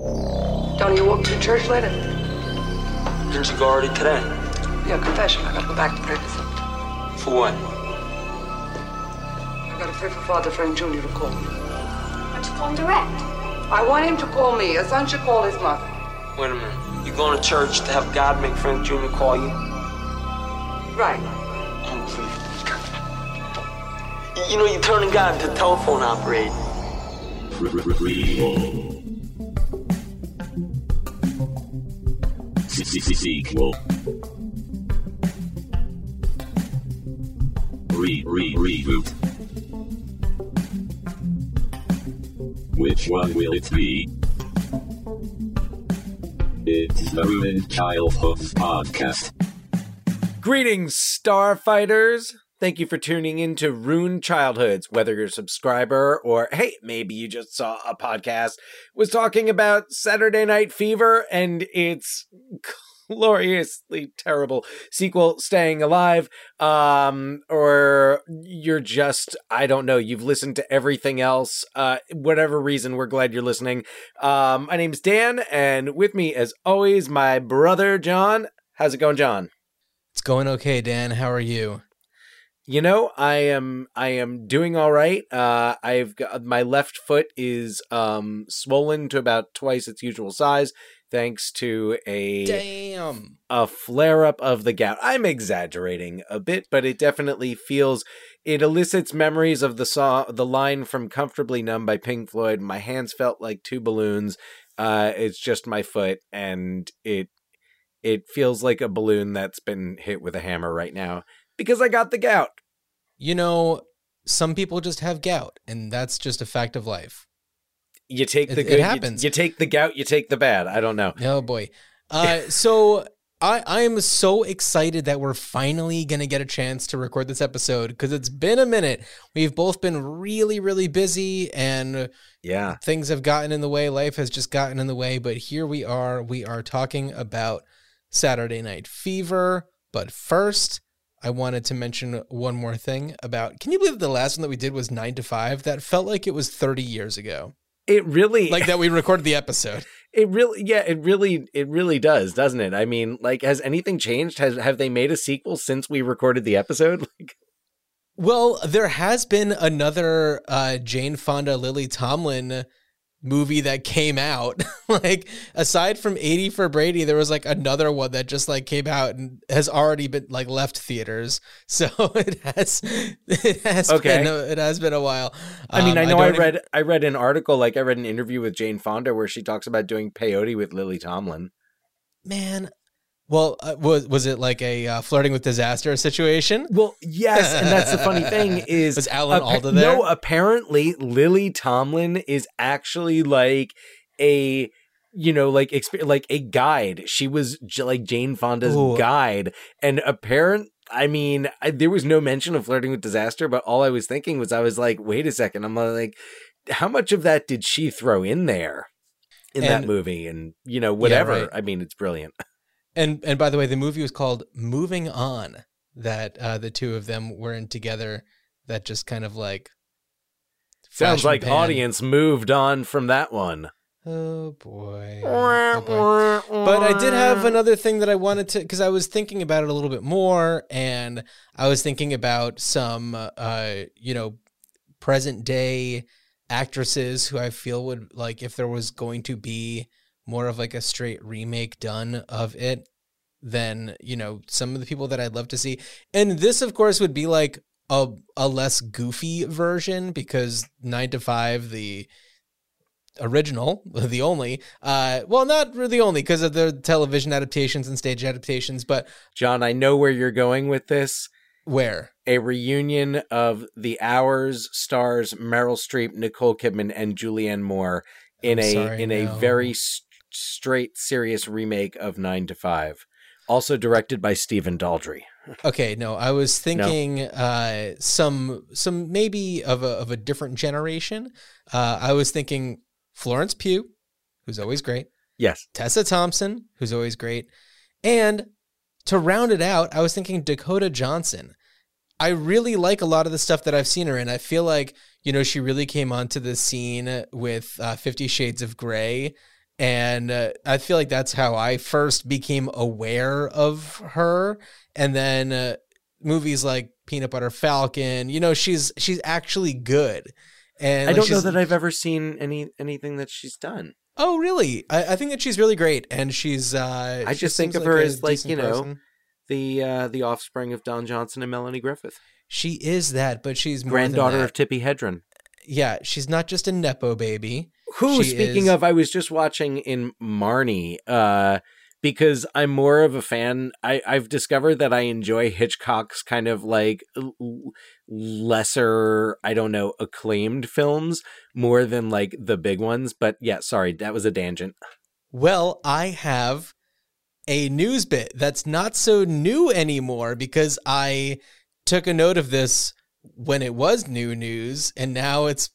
Don't you walk to church later? Didn't you go already today? Yeah, confession. I gotta go back to practice. For what? I gotta pray for Father Frank Jr. to call me. Want to call him direct? I want him to call me. A son should call his mother. Wait a minute. You going to church to have God make Frank Jr. call you? Right. Oh, please. You know, you're turning God into a telephone operator. Sequel. Re re reboot. Which one will it be? It's the Ruined Childhood podcast. Greetings, Starfighters! Thank you for tuning in to Ruined Childhoods. Whether you're a subscriber or, hey, maybe you just saw a podcast was talking about Saturday Night Fever and its gloriously terrible sequel, Staying Alive, um, or you're just, I don't know, you've listened to everything else. Uh, whatever reason, we're glad you're listening. Um, my name's Dan, and with me, as always, my brother John. How's it going, John? It's going okay, Dan. How are you? You know, I am I am doing all right. Uh, I've got my left foot is um swollen to about twice its usual size, thanks to a Damn. a flare up of the gout. I'm exaggerating a bit, but it definitely feels it elicits memories of the song the line from Comfortably Numb by Pink Floyd. My hands felt like two balloons. Uh it's just my foot and it it feels like a balloon that's been hit with a hammer right now because I got the gout. You know, some people just have gout, and that's just a fact of life. You take the It- it good, you- happens. You, take the gout, you take the bad. I don't know. Oh boy. Uh, so I I am so excited that we're finally gonna get a chance to record this episode because it's been a minute. We've both been really really busy and Yeah. things have gotten in the way. Life has just gotten in the way. But here we are. We are talking about Saturday Night Fever. But first, I wanted to mention one more thing about. Can you believe the last one that we did was nine to five? That felt like it was thirty years ago. It really Like that we recorded the episode. it really yeah, it really it really does, doesn't it? I mean, like has anything changed? Has have they made a sequel since we recorded the episode? Like Well, there has been another uh, Jane Fonda, Lily Tomlin movie that came out. like aside from 80 for Brady, there was like another one that just like came out and has already been like left theaters. So it has it has Okay. been a, it has been a while. I mean, Um, I know I, even- read I read an article like I read an interview with Jane Fonda where she talks about doing peyote with Lily Tomlin. man. Well, uh, was was it like a uh, flirting with disaster situation? Well, yes, and that's the funny thing is Was Alan appa- Alda there? No, apparently Lily Tomlin is actually like a you know like exp- like a guide. She was j- like Jane Fonda's Ooh. guide, and apparent. I mean, I, there was no mention of flirting with disaster, but all I was thinking was I was like, wait a second, I'm like, how much of that did she throw in there in that movie? And you know, whatever. right. I mean, it's brilliant. And and by the way, the movie was called Moving On. That uh, the two of them were in together. That just kind of like Sounds like pan. audience moved on from that one. Oh boy. Oh, boy. But I did have another thing that I wanted to because I was thinking about it a little bit more, and I was thinking about some, uh, you know, present day actresses who I feel would like if there was going to be more of like a straight remake done of it, then you know some of the people that I'd love to see, and this of course would be like a a less goofy version because Nine to Five the original, the only, uh, well, not really the only because of the television adaptations and stage adaptations, but John, I know where you're going with this. where? A reunion of the Hours stars Meryl Streep, Nicole Kidman, and Julianne Moore in I'm a sorry, in a very s- straight, serious remake of Nine to Five, also directed by Stephen Daldry. Okay, no, I was thinking uh, some some maybe of a of a different generation. Uh, I was thinking Florence Pugh, who's always great, Yes, Tessa Thompson, who's always great, and to round it out, I was thinking Dakota Johnson. I really like a lot of the stuff that I've seen her in. I feel like you know she really came onto the scene with uh, Fifty Shades of Grey, and uh, I feel like that's how I first became aware of her. And then uh, movies like Peanut Butter Falcon, you know, she's she's actually good. And I like, don't know that I've ever seen any anything that she's done. Oh, really? I, I think that she's really great, and she's. Uh, I she just think of her as, like, you know, person. The uh, the offspring of Don Johnson and Melanie Griffith, she is that, but she's granddaughter of Tippi Hedren. Yeah, she's not just a nepo baby. Who, She speaking is- of, I was just watching in Marnie, uh, because I'm more of a fan. I, I've discovered that I enjoy Hitchcock's kind of like l- lesser, I don't know, acclaimed films more than like the big ones. But yeah, sorry, that was a tangent. Well, I have a news bit that's not so new anymore because I took a note of this when it was new news, and now it's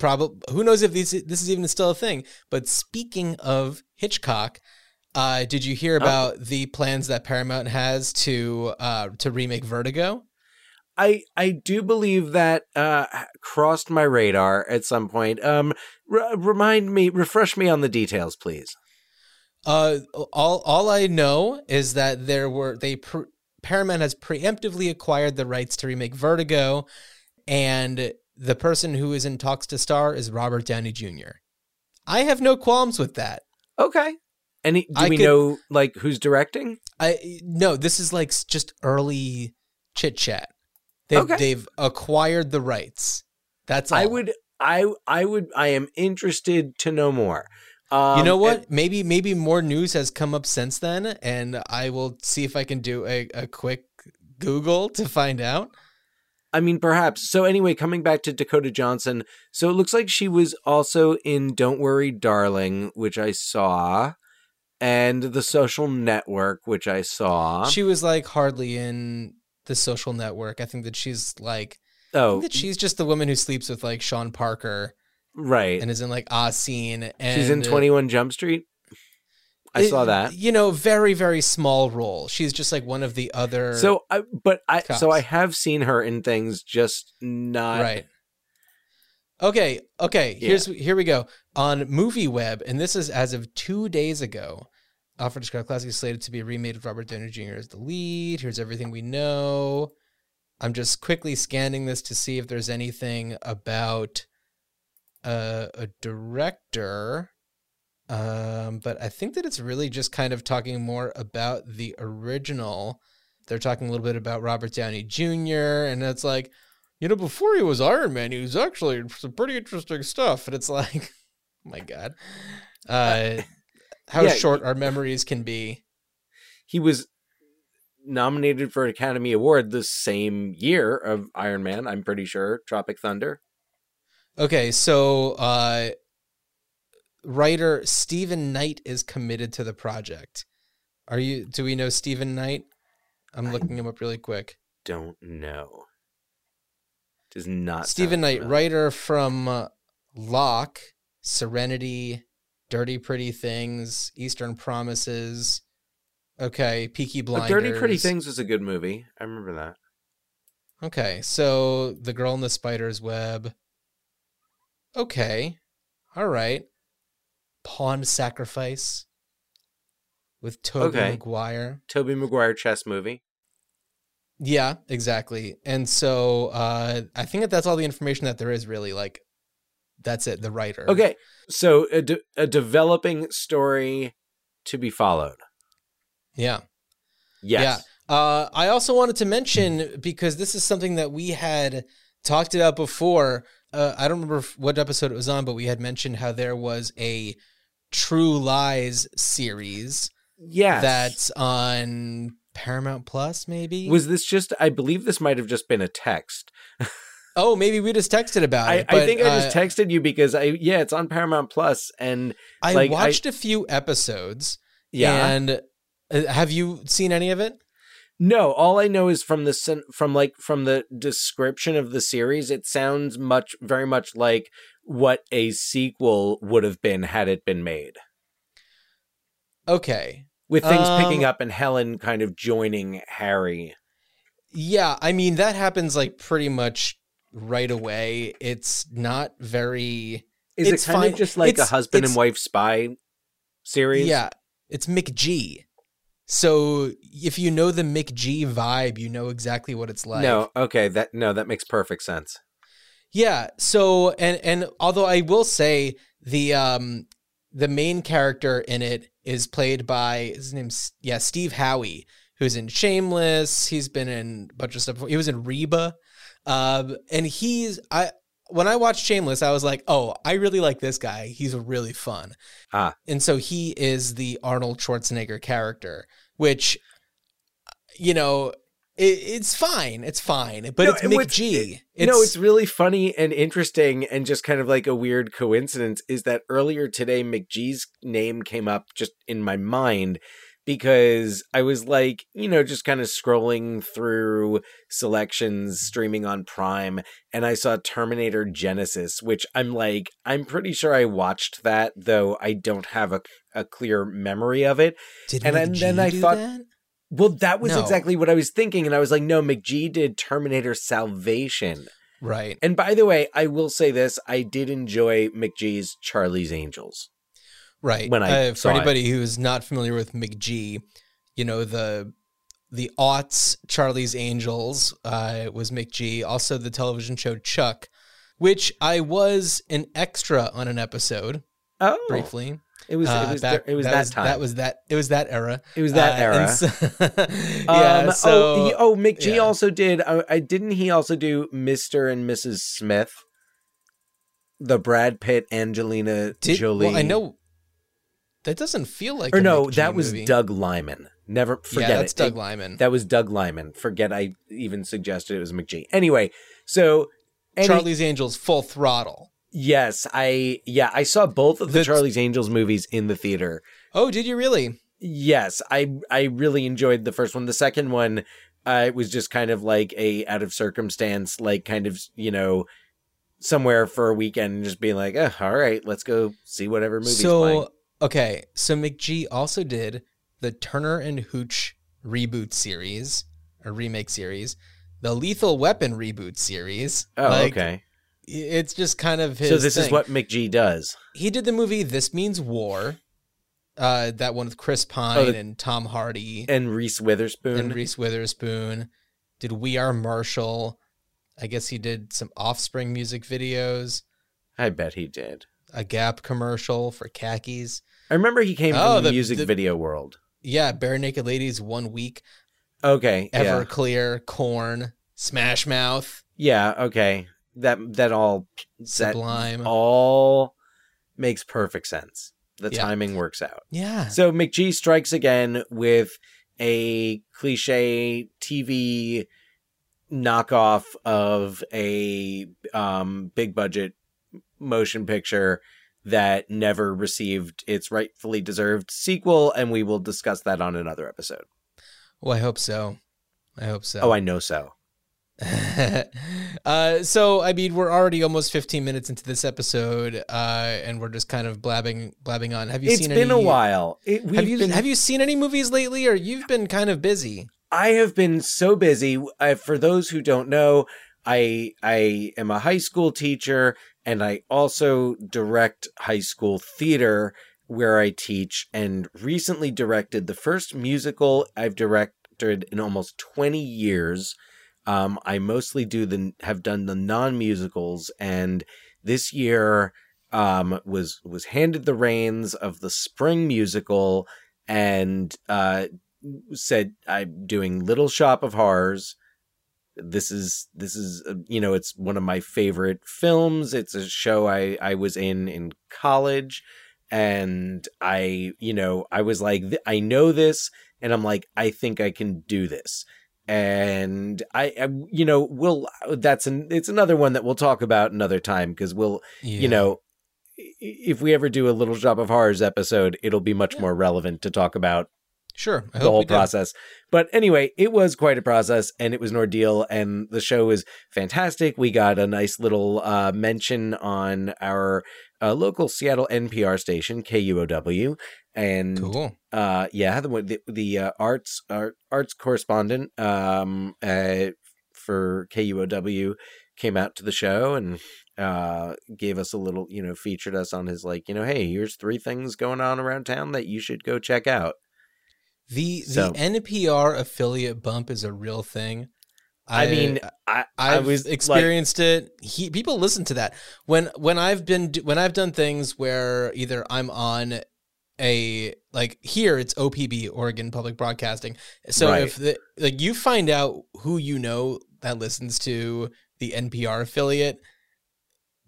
probably who knows if these this is even still a thing. But speaking of Hitchcock, uh, did you hear about the plans that Paramount has to uh, to remake Vertigo? I I do believe that uh crossed my radar at some point. Um, r- remind me, refresh me on the details, please. Uh, all all I know is that there were they pre- Paramount has preemptively acquired the rights to remake Vertigo, and the person who is in talks to star is Robert Downey Jr. I have no qualms with that. Okay. Any do I we could- know like who's directing? I no, this is like just early chit chat. They've Okay. they've acquired the rights. That's all. I would I I would I am interested to know more. Um, you know what? and- maybe maybe more news has come up since then, and I will see if I can do a, a quick Google to find out. I mean, perhaps. So anyway, coming back to Dakota Johnson, so it looks like she was also in "Don't Worry, Darling," which I saw, and The Social Network, which I saw. She was like hardly in the social network. I think that she's like oh, that she's just the woman who sleeps with like Sean Parker right. and is in like Ah Scene and She's in uh, Twenty One Jump Street. I saw that. You know, very very small role. She's just like one of the other So I, but I, so. I have seen her in things, just not right. Okay, okay. Yeah. Here's here we go on Movie Web, and this is as of two days ago. Alfred Hitchcock Classic is slated to be remade with Robert Downey Jr. as the lead. Here's everything we know. I'm just quickly scanning this to see if there's anything about uh, a director. Um, but I think that it's really just kind of talking more about the original. They're talking a little bit about Robert Downey Jr. and it's like, you know, before he was Iron Man, he was actually some pretty interesting stuff. And it's like, oh my God, uh, how yeah, short our memories can be. he was nominated for an Academy Award the same year of Iron Man. I'm pretty sure Tropic Thunder. Okay, so uh, writer Steven Knight is committed to the project. Are you? Do we know Steven Knight? I'm looking him up really quick. Don't know. Does not Steven Knight, familiar. writer from uh, Locke, Serenity, Dirty Pretty Things, Eastern Promises. Okay, Peaky Blinders. Dirty Pretty Things was a good movie. I remember that. Okay, so The Girl in the Spider's Web. Okay, all right. Pawn Sacrifice with Tobey Okay. Maguire. Tobey Maguire chess movie. Yeah, exactly. And so uh, I think that that's all the information that there is really. Like, that's it. The writer. Okay, so a, de- a developing story to be followed. Yeah. Yes. Yeah. Uh, I also wanted to mention because this is something that we had talked about before. Uh, I don't remember what episode it was on, but we had mentioned how there was a True Lies series Yes. that's on Paramount Plus, maybe. was this just? I believe this might have just been a text. oh, maybe we just texted about I, it. I but, think I just uh, texted you because I yeah, it's on Paramount Plus, and I like, watched a few episodes. yeah. And uh, have you seen any of it? No, all I know is from the from like from the description of the series, it sounds much very much like what a sequel would have been had it been made. Okay. With things Um, picking up and Helen kind of joining Harry. Yeah, I mean that happens like pretty much right away. It's not very Is it's it kind fine. of just like a husband and wife spy series? Yeah, it's McG. So if you know the McG vibe, you know exactly what it's like. no, okay, that no, that makes perfect sense. Yeah. So and and although I will say the um the main character in it is played by his name's yeah Steve Howey, who's in Shameless. He's been in a bunch of stuff. before. He was in Reba, um, and he's I when I watched Shameless, I was like, oh, I really like this guy. He's really fun. Ah. and so he is the Arnold Schwarzenegger character, which you know. It, it's fine. It's fine, but No, it's and what's- McG. You know, it's really funny and interesting and just kind of like a weird coincidence is that earlier today McG's name came up just in my mind because I was like, you know, just kind of scrolling through selections streaming on Prime and I saw Terminator Genisys, which I'm like, I'm pretty sure I watched that, though I don't have a, a clear memory of it. Did and then- I thought- that? Well, that was No. exactly what I was thinking. And I was like, no, McG did Terminator Salvation. right. And by the way, I will say this: I did enjoy McG's Charlie's Angels. Right. when I uh, for it. anybody who's not familiar with McG, you know the the aughts Charlie's Angels uh, was McG. Also, the television show Chuck, which I was an extra on an episode Oh, briefly. It was Uh, it was back- it was that, was, time. That was that. It was that era. it was that Uh, era. so- yeah. Um, so oh, he- oh, McG yeah. also did. Uh, I didn't he also do Mister and Mrs. Smith, the Brad Pitt Angelina did, Jolie. well, I know that doesn't feel like. or no, that was movie. Doug Liman. Never forget yeah, that's it. Doug Liman. That was Doug Liman. Forget I even suggested it was McG. Anyway, so any- Charlie's Angels full throttle. Yes, I yeah I saw both of the That's- Charlie's Angels movies in the theater. Oh, did you really? Yes, I I really enjoyed the first one. The second one, uh, it was just kind of like a out of circumstance, like kind of you know somewhere for a weekend, and just being like, eh, all right, let's go see whatever movie's so playing. okay, so McG also did the Turner and Hooch reboot series or remake series, the Lethal Weapon reboot series. Oh, Like, okay. It's just kind of his. So this is what McG does. he did. The movie This Means War. Uh, that one with Chris Pine Oh, the- and Tom Hardy And Reese Witherspoon. and Reese Witherspoon. Did We Are Marshall? I guess he did some Offspring music videos, I bet he did. a Gap commercial for khakis. I remember he came Oh, from the, the- music the- video world. Yeah, Barenaked Ladies, One Week, Okay. yeah. Everclear, Korn, Smash Mouth, Yeah. Okay. That that all that Sublime. all makes perfect sense. The Yeah. timing works out. yeah. So McG strikes again with a cliche TV knockoff of a um, big budget motion picture that never received its rightfully deserved sequel, and we will discuss that on another episode. Well, I hope so. I hope so. Oh, I know so. uh, so I mean, we're already almost 15 minutes into this episode, uh, and we're just kind of blabbing, blabbing on. Have you It's seen? been any, a while. It, Have you been- have you seen any movies lately, or you've been kind of busy? I have been so busy. I, for those who don't know, I I am a high school teacher and I also direct high school theater where I teach and recently directed the first musical I've directed in almost 20 years. Um, I mostly do the have done the non-musicals and this year um, was was handed the reins of the spring musical and uh, said I'm doing Little Shop of Horrors. This is this is uh, you know it's one of my favorite films. It's a show I I was in in college and I you know I was like I know this and I'm like I think I can do this. And I, I you know we'll that's an it's another one that we'll talk about another time because we'll Yeah. you know if we ever do a little shop of horrors episode it'll be much more relevant to talk about sure. I the whole process. But anyway, it was quite a process and it was an ordeal and the show was fantastic. We got a nice little uh, mention on our uh, local Seattle NPR station, KUOW. And Cool. uh, yeah, the the, the uh, arts art, arts correspondent um, uh, for KUOW came out to the show and uh gave us a little you know featured us on his like you know hey here's three things going on around town that you should go check out The So- the NPR affiliate bump is a real thing. i, mean i i was like, experienced it. He, people listen to that when when I've been when I've done things where either I'm on a like here it's OPB Oregon Public Broadcasting. So Right. if the like you find out who you know that listens to the NPR affiliate,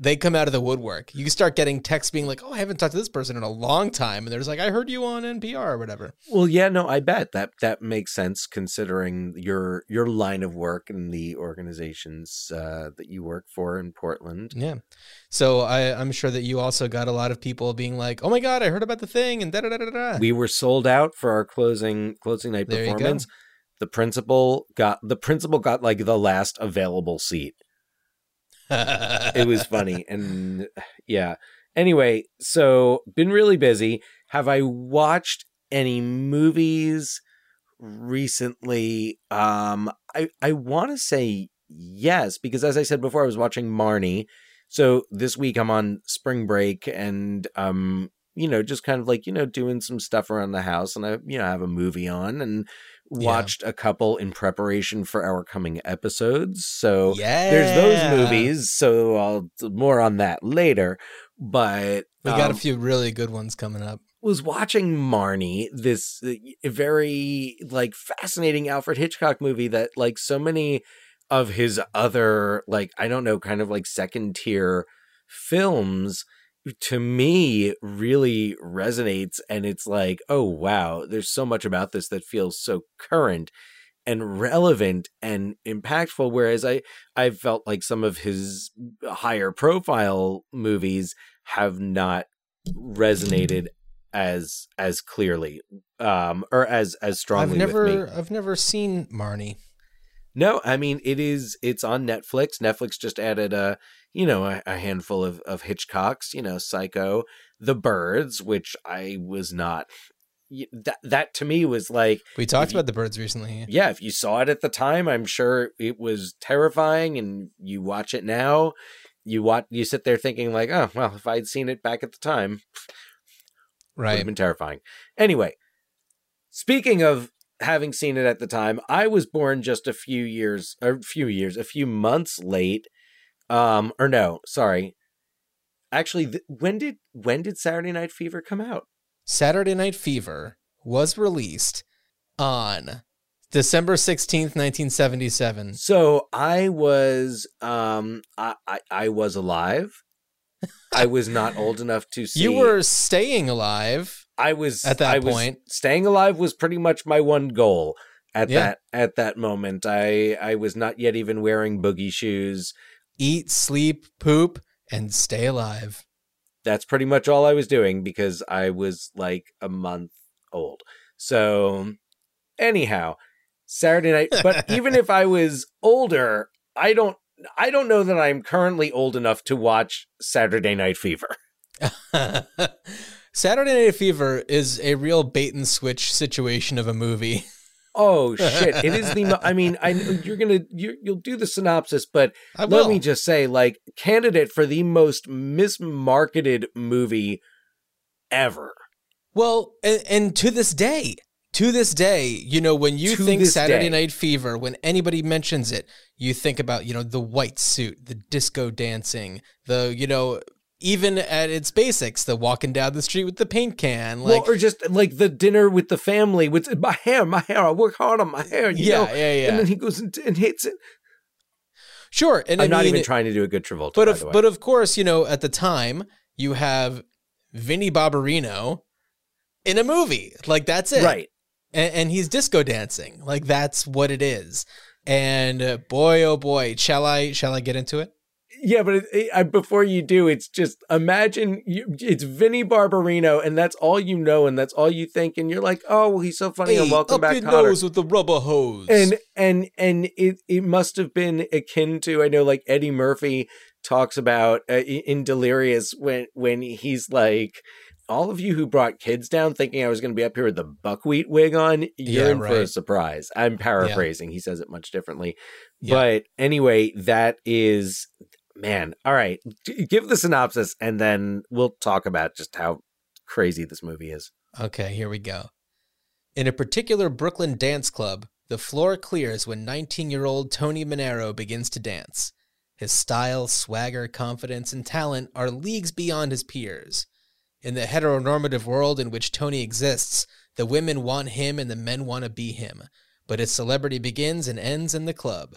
they come out of the woodwork. You start getting texts being like, "Oh, I haven't talked to this person in a long time," and there's like, "I heard you on NPR or whatever." well yeah no i bet that that makes sense considering your your line of work and the organizations uh that you work for in portland Yeah. So I, I'm sure that you also got a lot of people being like, "Oh my god, I heard about the thing," and da da da da da. we were sold out for our closing closing night There performance the principal got the principal got like the last available seat it was funny and yeah. Anyway so been really busy. Have i watched any movies recently? Um i i want to say yes because as i said before i was watching marnie. So this week i'm on spring break and um you know just kind of like you know doing some stuff around the house and i you know have a movie on and Yeah. watched a couple in preparation for our coming episodes so yeah, there's those movies so i'll more on that later but We got um, a few really good ones coming up. was watching marnie this uh, very like fascinating alfred hitchcock movie that like so many of his other like i don't know kind of like second tier films to me really resonates and it's like oh wow there's so much about this that feels so current and relevant and impactful whereas i i felt like some of his higher profile movies have not resonated as as clearly um or as as strongly I've with me never, I've never seen Marnie. No, I mean it is. It's on Netflix. Netflix just added a, you know, a, a handful of of Hitchcocks. You know, Psycho, The Birds, which I was not. That that to me was like, We talked you- about the birds recently. yeah. If you saw it at the time, I'm sure it was terrifying. And you watch it now, you watch, you sit there thinking like, oh well, if I'd seen it back at the time, would have Right. been terrifying. Anyway, speaking of having seen it at the time, I was born just a few years, a few years, a few months late. Um, or no, sorry. Actually, th- when did when did Saturday Night Fever come out? Saturday Night Fever was released on December 16th, 1977. So I was, um, I I, I was alive. I was not old enough to see. You were staying alive. I was At that I point. Staying alive was pretty much my one goal at Yeah. that at that moment. I I was not yet even wearing boogie shoes. Eat, sleep, poop, and stay alive. That's pretty much all I was doing because I was like a month old. So anyhow, Saturday night. But even if I was older, I don't. I don't know that I'm currently old enough to watch Saturday Night Fever. Saturday Night Fever is a real bait and switch situation of a movie. Oh shit! It is the. mo- I mean, I you're gonna you you'll do the synopsis, but let me just say, like, candidate for the most mismarketed movie ever. Well, and, and to this day, to this day, you know, when you To think Saturday day. Night Fever, when anybody mentions it, you think about, you know, the white suit, the disco dancing, the, you know, even at its basics, the walking down the street with the paint can, like, well, or just like the dinner with the family with my hair, my hair. I work hard on my hair. You yeah, know? yeah, yeah. And then he goes and, and hits it. sure. And I'm I not mean, even trying to do a good Travolta. but of, but of course, you know, at the time, you have Vinnie Barbarino in a movie. Like, that's it. right. and, and he's disco dancing. Like that's what it is. And uh, boy, oh boy, shall I shall I get into it? Yeah, but it, it, I, before you do, it's just imagine you, it's Vinnie Barbarino, and that's all you know, and that's all you think, and you're like, oh, well, he's so funny, and welcome up back, your Connor. nose with the rubber hose. and and and it it must have been akin to I know like Eddie Murphy talks about uh, in Delirious when when he's like all of you who brought kids down thinking I was going to be up here with the buckwheat wig on you're Yeah, in for a surprise. I'm paraphrasing. He says it much differently. Yeah. But anyway, that is man. All right, give the synopsis, and then we'll talk about just how crazy this movie is. Okay, here we go. In a particular Brooklyn dance club, the floor clears when 19 year old Tony Manero begins to dance. His style, swagger, confidence, and talent are leagues beyond his peers. In the heteronormative world in which Tony exists, the women want him and the men want to be him, but his celebrity begins and ends in the club.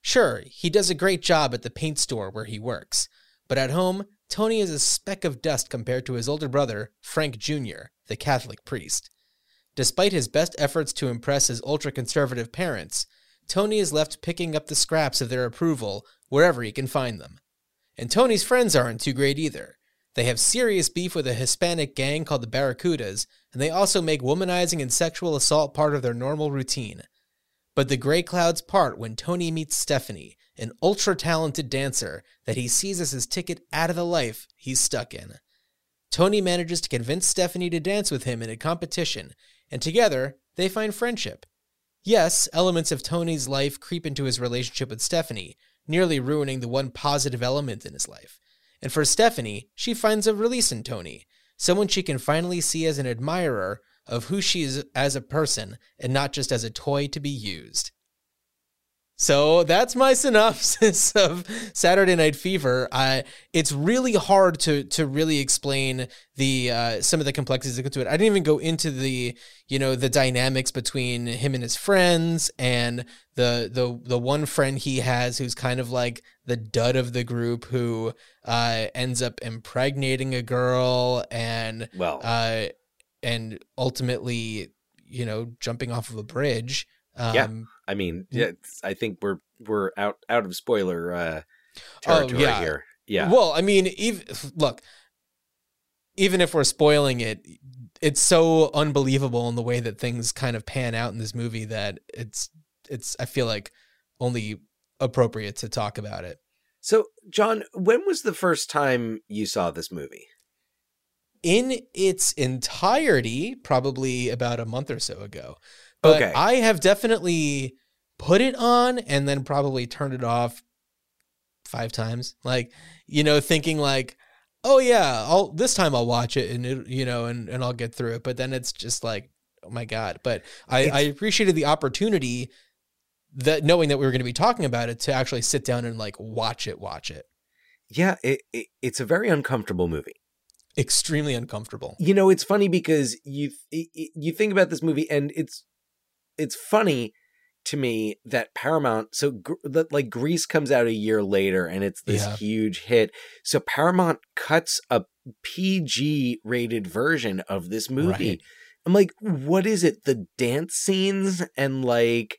Sure, he does a great job at the paint store where he works, but at home, Tony is a speck of dust compared to his older brother, Frank Jr., the Catholic priest. Despite his best efforts to impress his ultra conservative parents, Tony is left picking up the scraps of their approval wherever he can find them. And Tony's friends aren't too great either. They have serious beef with a Hispanic gang called the Barracudas, and they also make womanizing and sexual assault part of their normal routine. But the gray clouds part when Tony meets Stephanie, an ultra talented dancer that he sees as his ticket out of the life he's stuck in. Tony manages to convince Stephanie to dance with him in a competition, and together they find friendship. Yes, elements of Tony's life creep into his relationship with Stephanie, nearly ruining the one positive element in his life. And for Stephanie, she finds a release in Tony, someone she can finally see as an admirer of who she is as a person and not just as a toy to be used. So that's my synopsis of Saturday Night Fever. I it's really hard to to really explain the uh, some of the complexities that go to it. I didn't even go into the you know the dynamics between him and his friends and the the the one friend he has who's kind of like the dud of the group who uh, ends up impregnating a girl and Well, uh, and ultimately you know jumping off of a bridge. Um, Yeah. I mean, yeah, I think we're we're out out of spoiler uh, Oh, territory yeah. here. Yeah, Well, I mean, even look, even if we're spoiling it, it's so unbelievable in the way that things kind of pan out in this movie that it's it's. I feel like only appropriate to talk about it. So, John, when was the first time you saw this movie? In its entirety probably about a month or so ago. But Okay. I have definitely put it on and then probably turned it off five times. Like, you know, thinking like, oh yeah, I'll this time I'll watch it and it, you know, and, and I'll get through it. But then it's just like, oh my God. But I, I appreciated the opportunity that knowing that we were going to be talking about it to actually sit down and like watch it, watch it. Yeah, it, it, it's a very uncomfortable movie. Extremely uncomfortable. You know, it's funny because you th- you think about this movie, and it's it's funny to me that Paramount. So, that like Grease comes out a year later, and it's this Yeah. huge hit. So Paramount cuts a PG rated version of this movie. Right. I'm like, what is it? The dance scenes and like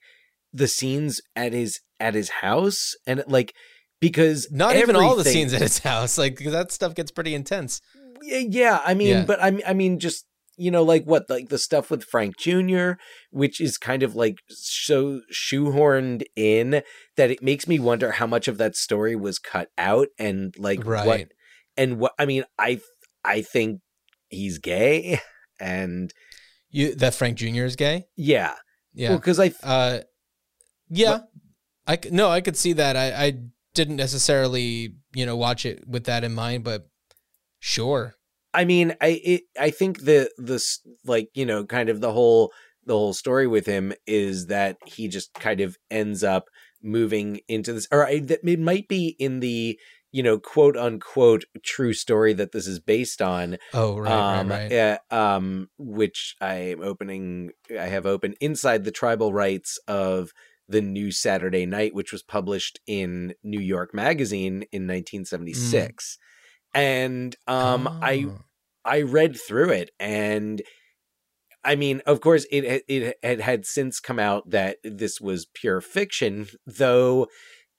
the scenes at his at his house, and like because Not even all the scenes at his house. Like because that stuff gets pretty intense. Yeah, yeah, I mean, Yeah. but I mean, I mean, just you know, like what, like the stuff with Frank Jr., which is kind of like so shoehorned in that it makes me wonder how much of that story was cut out and like what, Right. and what. I mean, I I think he's gay, and You that Frank Jr. is gay? yeah, Yeah. well, because I uh yeah. I no, I could see that. I I didn't necessarily, you know, watch it with that in mind, but sure. I mean, I it, I think the this like you know kind of the whole the whole story with him is that he just kind of ends up moving into this, or I, that it might be in the you know quote unquote true story that this is based on, Oh, right, um, right, right. yeah, um, which I am opening. I have open inside the tribal rites of the new Saturday Night, which was published in New York Magazine in 1976. And um, I Oh. I read through it and I mean, of course, it it had had since come out that this was pure fiction, though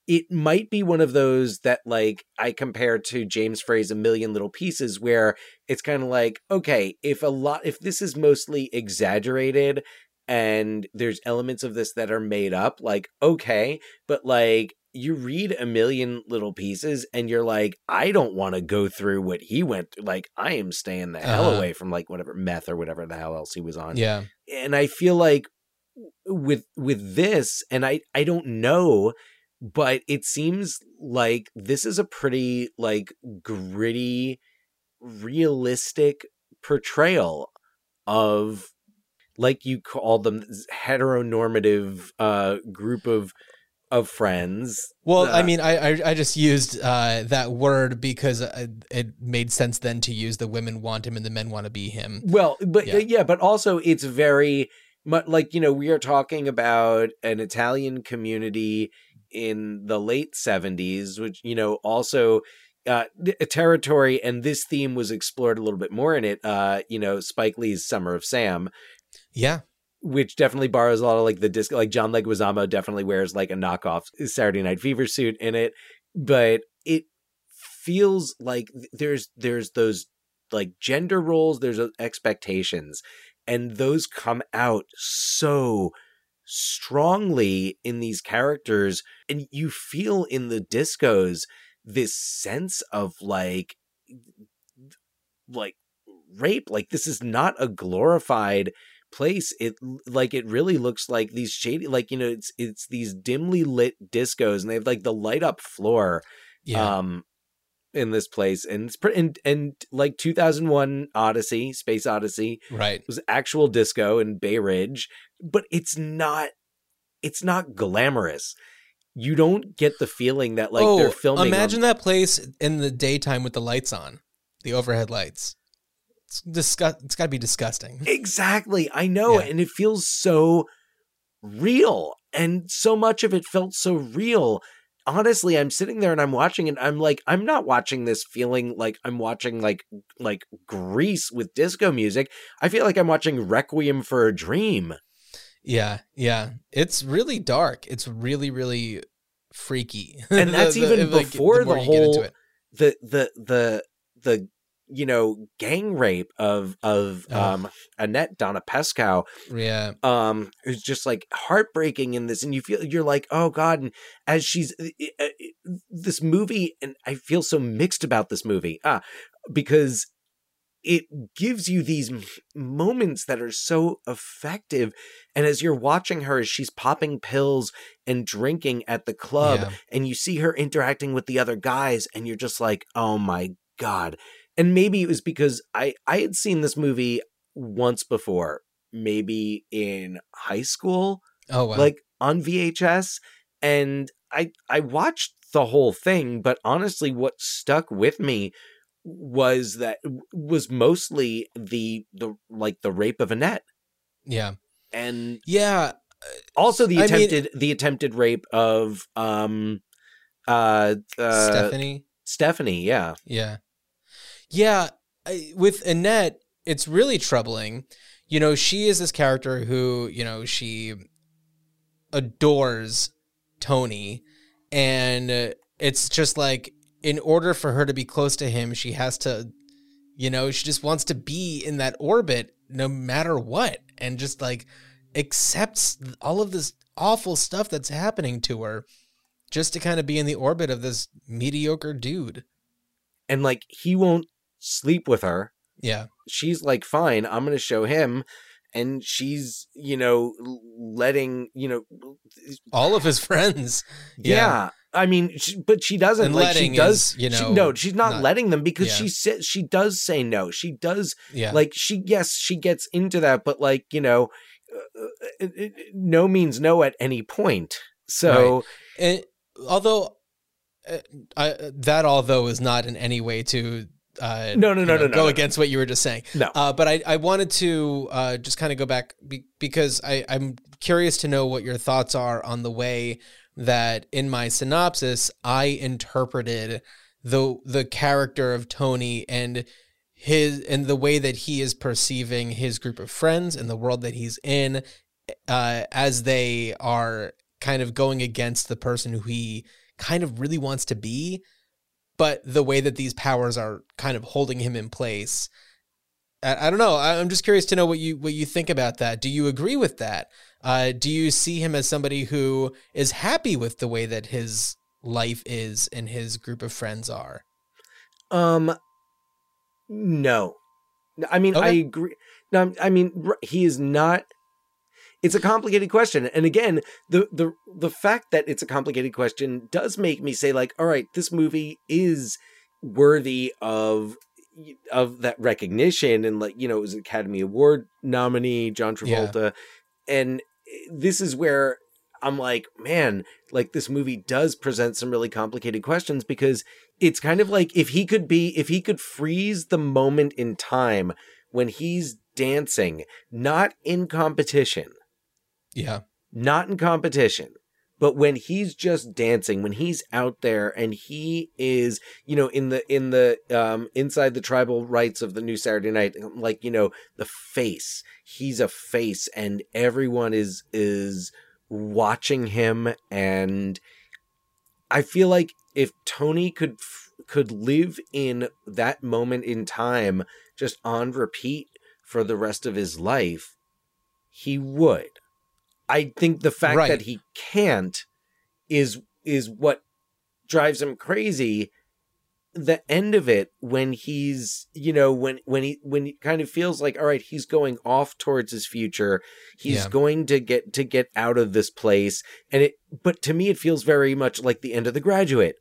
it might be one of those that like I compare to James Frey's A Million Little Pieces, where it's kind of like, okay, if a lot, if this is mostly exaggerated and there's elements of this that are made up, like okay, but like you read a million little pieces and you're like, I don't want to go through what he went through. Like, I am staying the hell Uh-huh. away from like whatever meth or whatever the hell else he was on. yeah. And I feel like with with this, and I I don't know but it seems like this is a pretty like gritty realistic portrayal of like you call them heteronormative uh group of of friends Well, I Uh, mean, I, I I just used uh, that word because uh, it made sense then to use the women want him and the men want to be him. Well, but Yeah. yeah. but also it's very much like you know we are talking about an Italian community in the late seventies, which you know also uh a territory, and this theme was explored a little bit more in it. Uh, you know, Spike Lee's Summer of Sam, Yeah, which definitely borrows a lot of like the disc, like John Leguizamo definitely wears like a knockoff Saturday Night Fever suit in it, but it feels like there's there's those like gender roles, there's expectations, and those come out so strongly in these characters, and you feel in the discos this sense of like like rape like this is not a glorified place it like it really looks like these shady like you know it's it's these dimly lit discos and they have like the light up floor yeah, um in this place and it's pretty and, and like 2001 odyssey space odyssey right. was actual disco in bay ridge but it's not it's not glamorous you don't get the feeling that like they're filming Oh, Imagine that place in the daytime with the lights on, the overhead lights. It's disgust. It's got to be disgusting. Exactly. I know. Yeah. And it feels so real. And so much of it felt so real. Honestly, I'm sitting there and I'm watching it. I'm like, I'm not watching this feeling like I'm watching like like Grease with disco music. I feel like I'm watching Requiem for a Dream. Yeah, yeah. It's really dark. It's really, really freaky. And that's the- even like, before more the into whole- The the the the you know gang rape of of um Annette Donna Pescow Yeah, um who's just like heartbreaking in this and you feel you're like oh god and as she's uh, uh, this movie and i feel so mixed about this movie ah because it gives you these moments that are so effective and as you're watching her as she's popping pills and drinking at the club Yeah. and you see her interacting with the other guys and you're just like oh my god and maybe it was because i i had seen this movie once before maybe in high school Oh wow. like on VHS and I I watched the whole thing but honestly what stuck with me was that was mostly the the like the rape of Annette yeah. and Yeah. also the I mean- attempted the attempted rape of um uh, uh Stephanie. Stephanie yeah Yeah. Yeah. I, with Annette, it's really troubling. You know, she is this character who, you know, she adores Tony. And uh, it's just like, in order for her to be close to him, she has to, you know, she just wants to be in that orbit no matter what. And just like accepts all of this awful stuff that's happening to her just to kind of be in the orbit of this mediocre dude. and like he won't sleep with her. Yeah. she's like fine i'm going to show him and she's you know letting you know all of his friends. yeah, i mean she, but she doesn't And like she letting does is, you she- know, no she's not, not- letting them because yeah. she says she does say no. She does yeah, like she yes she gets into that but like you know uh, it, it, no means no at any point. So and although uh, I, that although is not in any way to uh, No, no, no, know, no, no, go no. against what you were just saying. No. uh, but I, I wanted to uh, just kind of go back be- because I, I'm curious to know what your thoughts are on the way that in my synopsis I interpreted the the character of Tony and his and the way that he is perceiving his group of friends and the world that he's in uh, as they are kind of going against the person who he kind of really wants to be, but the way that these powers are kind of holding him in place. I, I don't know. I- I'm just curious to know what you what you think about that. Do you agree with that? Uh, do you see him as somebody who is happy with the way that his life is and his group of friends are? Um, no, I mean I agree. No, I'm- mean he is not. It's a complicated question. And again, the the the fact that it's a complicated question does make me say like, all right, this movie is worthy of of that recognition and like, you know, it was an Academy Award nominee, John Yeah. Travolta. And eh, this is where I'm like, man, like this movie does present some really complicated questions because it's kind of like if he could be if he could freeze the moment in time when he's dancing, not in competition, Yeah. not in competition, but when he's just dancing, when he's out there and he is, you know, in the in the um inside the tribal rites of the new Saturday night, like, you know, the face. He's a face and everyone is is watching him and I feel like if Tony could could live in that moment in time just on repeat for the rest of his life, he would. I think the fact Right. that he can't is is what drives him crazy. The end of it when he's, you know, when when he when he kind of feels like all right, he's going off towards his future. He's Yeah. going to get to get out of this place and it but to me it feels very much like the end of the graduate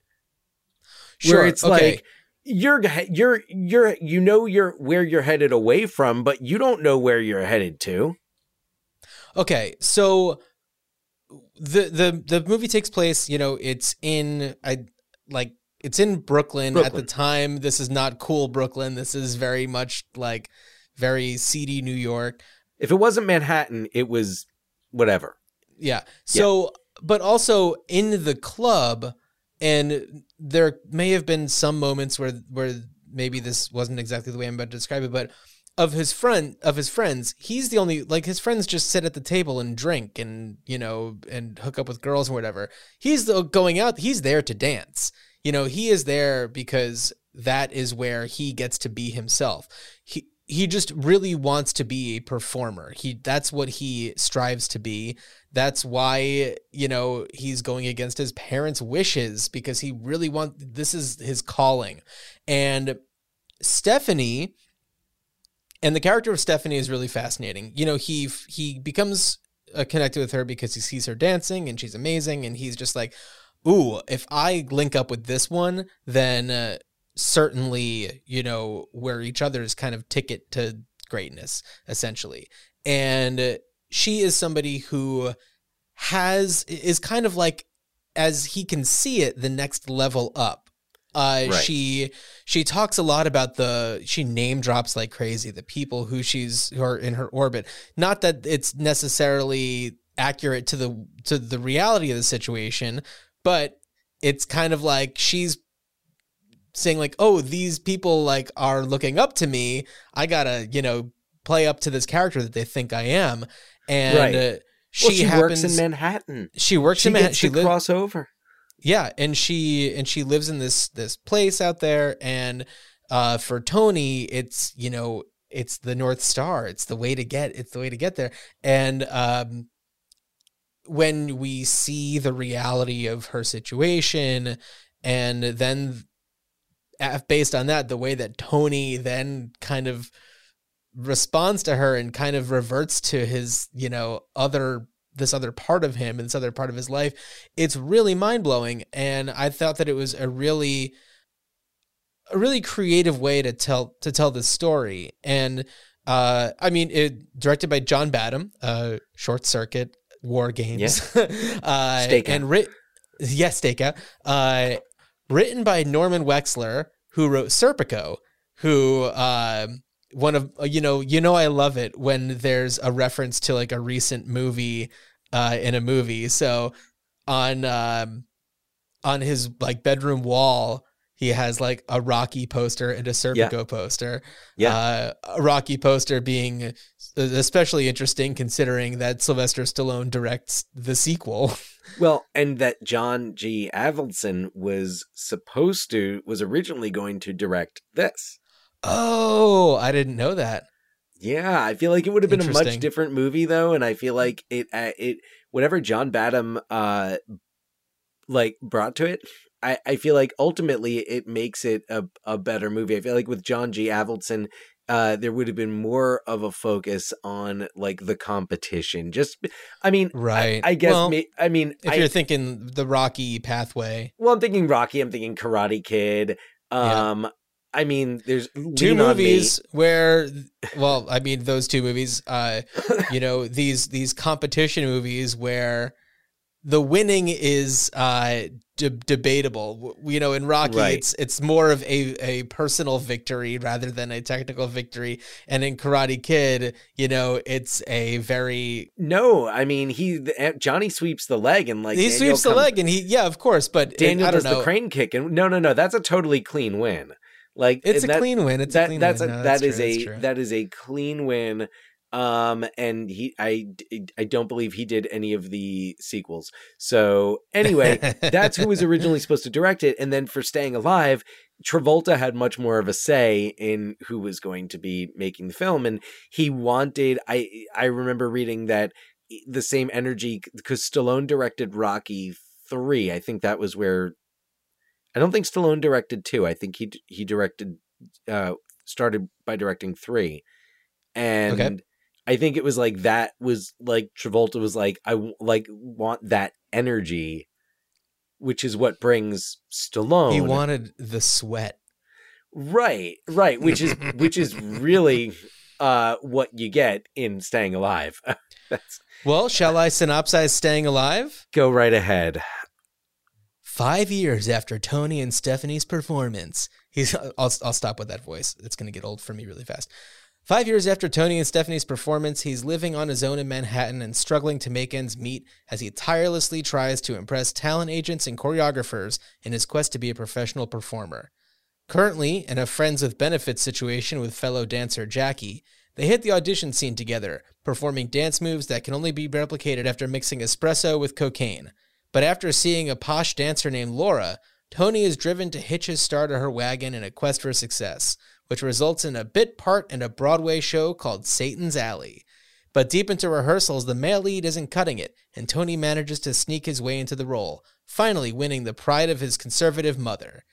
Sure. where it's okay. like you're you're you're you know you're where you're headed away from but you don't know where you're headed to Okay, so the the the movie takes place, you know, it's in I like it's in Brooklyn, at the time. This is not cool Brooklyn. This is very much like very seedy New York. if it wasn't manhattan it was whatever Yeah. So but also in the club and there may have been some moments where where maybe this wasn't exactly the way I'm about to describe it, but of his friend of his friends, he's the only like his friends just sit at the table and drink and you know and hook up with girls and whatever. He's the going out. He's there to dance. You know, he is there because that is where he gets to be himself. He he just really wants to be a performer. He that's what he strives to be. That's why, you know, he's going against his parents' wishes because he really want this is his calling. And Stephanie and the character of Stephanie is really fascinating. You know, he he becomes uh, connected with her because he sees her dancing and she's amazing and he's just like, "Ooh, if I link up with this one, then uh, certainly, you know, we're each other's kind of ticket to greatness essentially." And she is somebody who has is kind of like as he can see it the next level up uh Right. she she talks a lot about the she name drops like crazy the people who she's who are in her orbit not that it's necessarily accurate to the to the reality of the situation but it's kind of like she's saying like oh these people like are looking up to me i gotta you know play up to this character that they think i am and Right. uh, she, well, she happens works in manhattan she works she in Manhattan. She lives cross over yeah and she and she lives in this this place out there and uh for tony it's you know it's the north star. It's the way to get it's the way to get there. And um when we see the reality of her situation and then uh, based on that the way that tony then kind of responds to her and kind of reverts to his you know other this other part of him and this other part of his life it's really mind-blowing. And i thought that it was a really a really creative way to tell to tell this story. And uh i mean it directed by john badham uh short circuit war games. Uh Stakeout. and writ yes stakeout uh written by norman wexler who wrote serpico who um one of uh, you know you know i love it when there's a reference to like a recent movie uh in a movie so on um on his like bedroom wall he has like a rocky poster and a serpico poster Yeah. uh, a rocky poster being especially interesting considering that sylvester stallone directs the sequel Well, and that John G. Avildsen was supposed to was originally going to direct this. oh i didn't know that Yeah, I feel like it would have been a much different movie though, and I feel like it uh, it whatever John Badham uh like brought to it, I I feel like ultimately it makes it a a better movie. I feel like with John G. Avildsen uh, there would have been more of a focus on like the competition. Just, I mean, Right. I, I guess. Well, I mean, If I, you're thinking the Rocky pathway, well, I'm thinking Rocky. I'm thinking Karate Kid. Yeah. I mean, there's two Lean on Me. movies where well i mean those two movies uh you know these these competition movies where the winning is uh de- debatable you know in rocky Right. it's it's more of a a personal victory rather than a technical victory and in karate kid you know it's a very No, I mean he Johnny sweeps the leg and like he Daniel sweeps the leg and he yeah of course but it- Daniel i don't does know the crane kick and no, no, no, that's a totally clean win. Like it's a that- clean win it's that a clean that's win a No, that that's true, that's a true. that is a clean win. Um, and he I I don't believe he did any of the sequels. So anyway, that's who was originally supposed to direct it. And then for Staying Alive, Travolta had much more of a say in who was going to be making the film, and he wanted. I I remember reading that the same energy because Stallone directed Rocky three. I think that was where. I don't think Stallone directed two. I think he he directed uh started by directing three, and Okay. I think it was like that was like Travolta was like I like want that energy, which is what brings Stallone. he wanted the sweat right, right, which is which is really uh what you get in Staying Alive. That's well shall i synopsize staying alive go right ahead. Five years after Tony and Stephanie's performance, he's. I'll, I'll stop with that voice. It's going to get old for me really fast. Five years after Tony and Stephanie's performance, he's living on his own in Manhattan and struggling to make ends meet as he tirelessly tries to impress talent agents and choreographers in his quest to be a professional performer. Currently, in a friends with benefits situation with fellow dancer Jackie, they hit the audition scene together, performing dance moves that can only be replicated after mixing espresso with cocaine. But after seeing a posh dancer named Laura, Tony is driven to hitch his star to her wagon in a quest for success, which results in a bit part in a Broadway show called Satan's Alley. But deep into rehearsals, the male lead isn't cutting it, and Tony manages to sneak his way into the role, finally winning the pride of his conservative mother.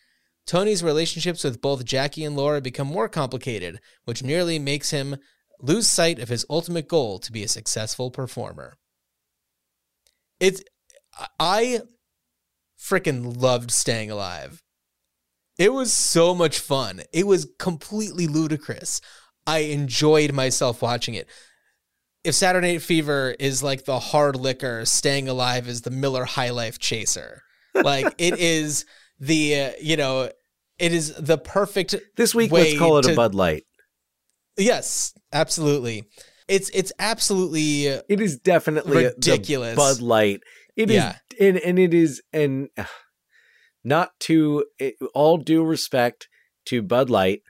Tony's relationships with both Jackie and Laura become more complicated, which nearly makes him lose sight of his ultimate goal to be a successful performer. It's I freaking loved staying alive. It was so much fun. It was completely ludicrous. I enjoyed myself watching it. If Saturday Night Fever is like the hard liquor, Staying Alive is the Miller High Life chaser. Like it is the uh, you know it is the perfect This week, let's call it to- a Bud Light. Yes, absolutely. It's it's absolutely It is definitely Ridiculous. Bud Light. It is, Yeah. and and it is, and uh, not to it, all due respect to Bud Light,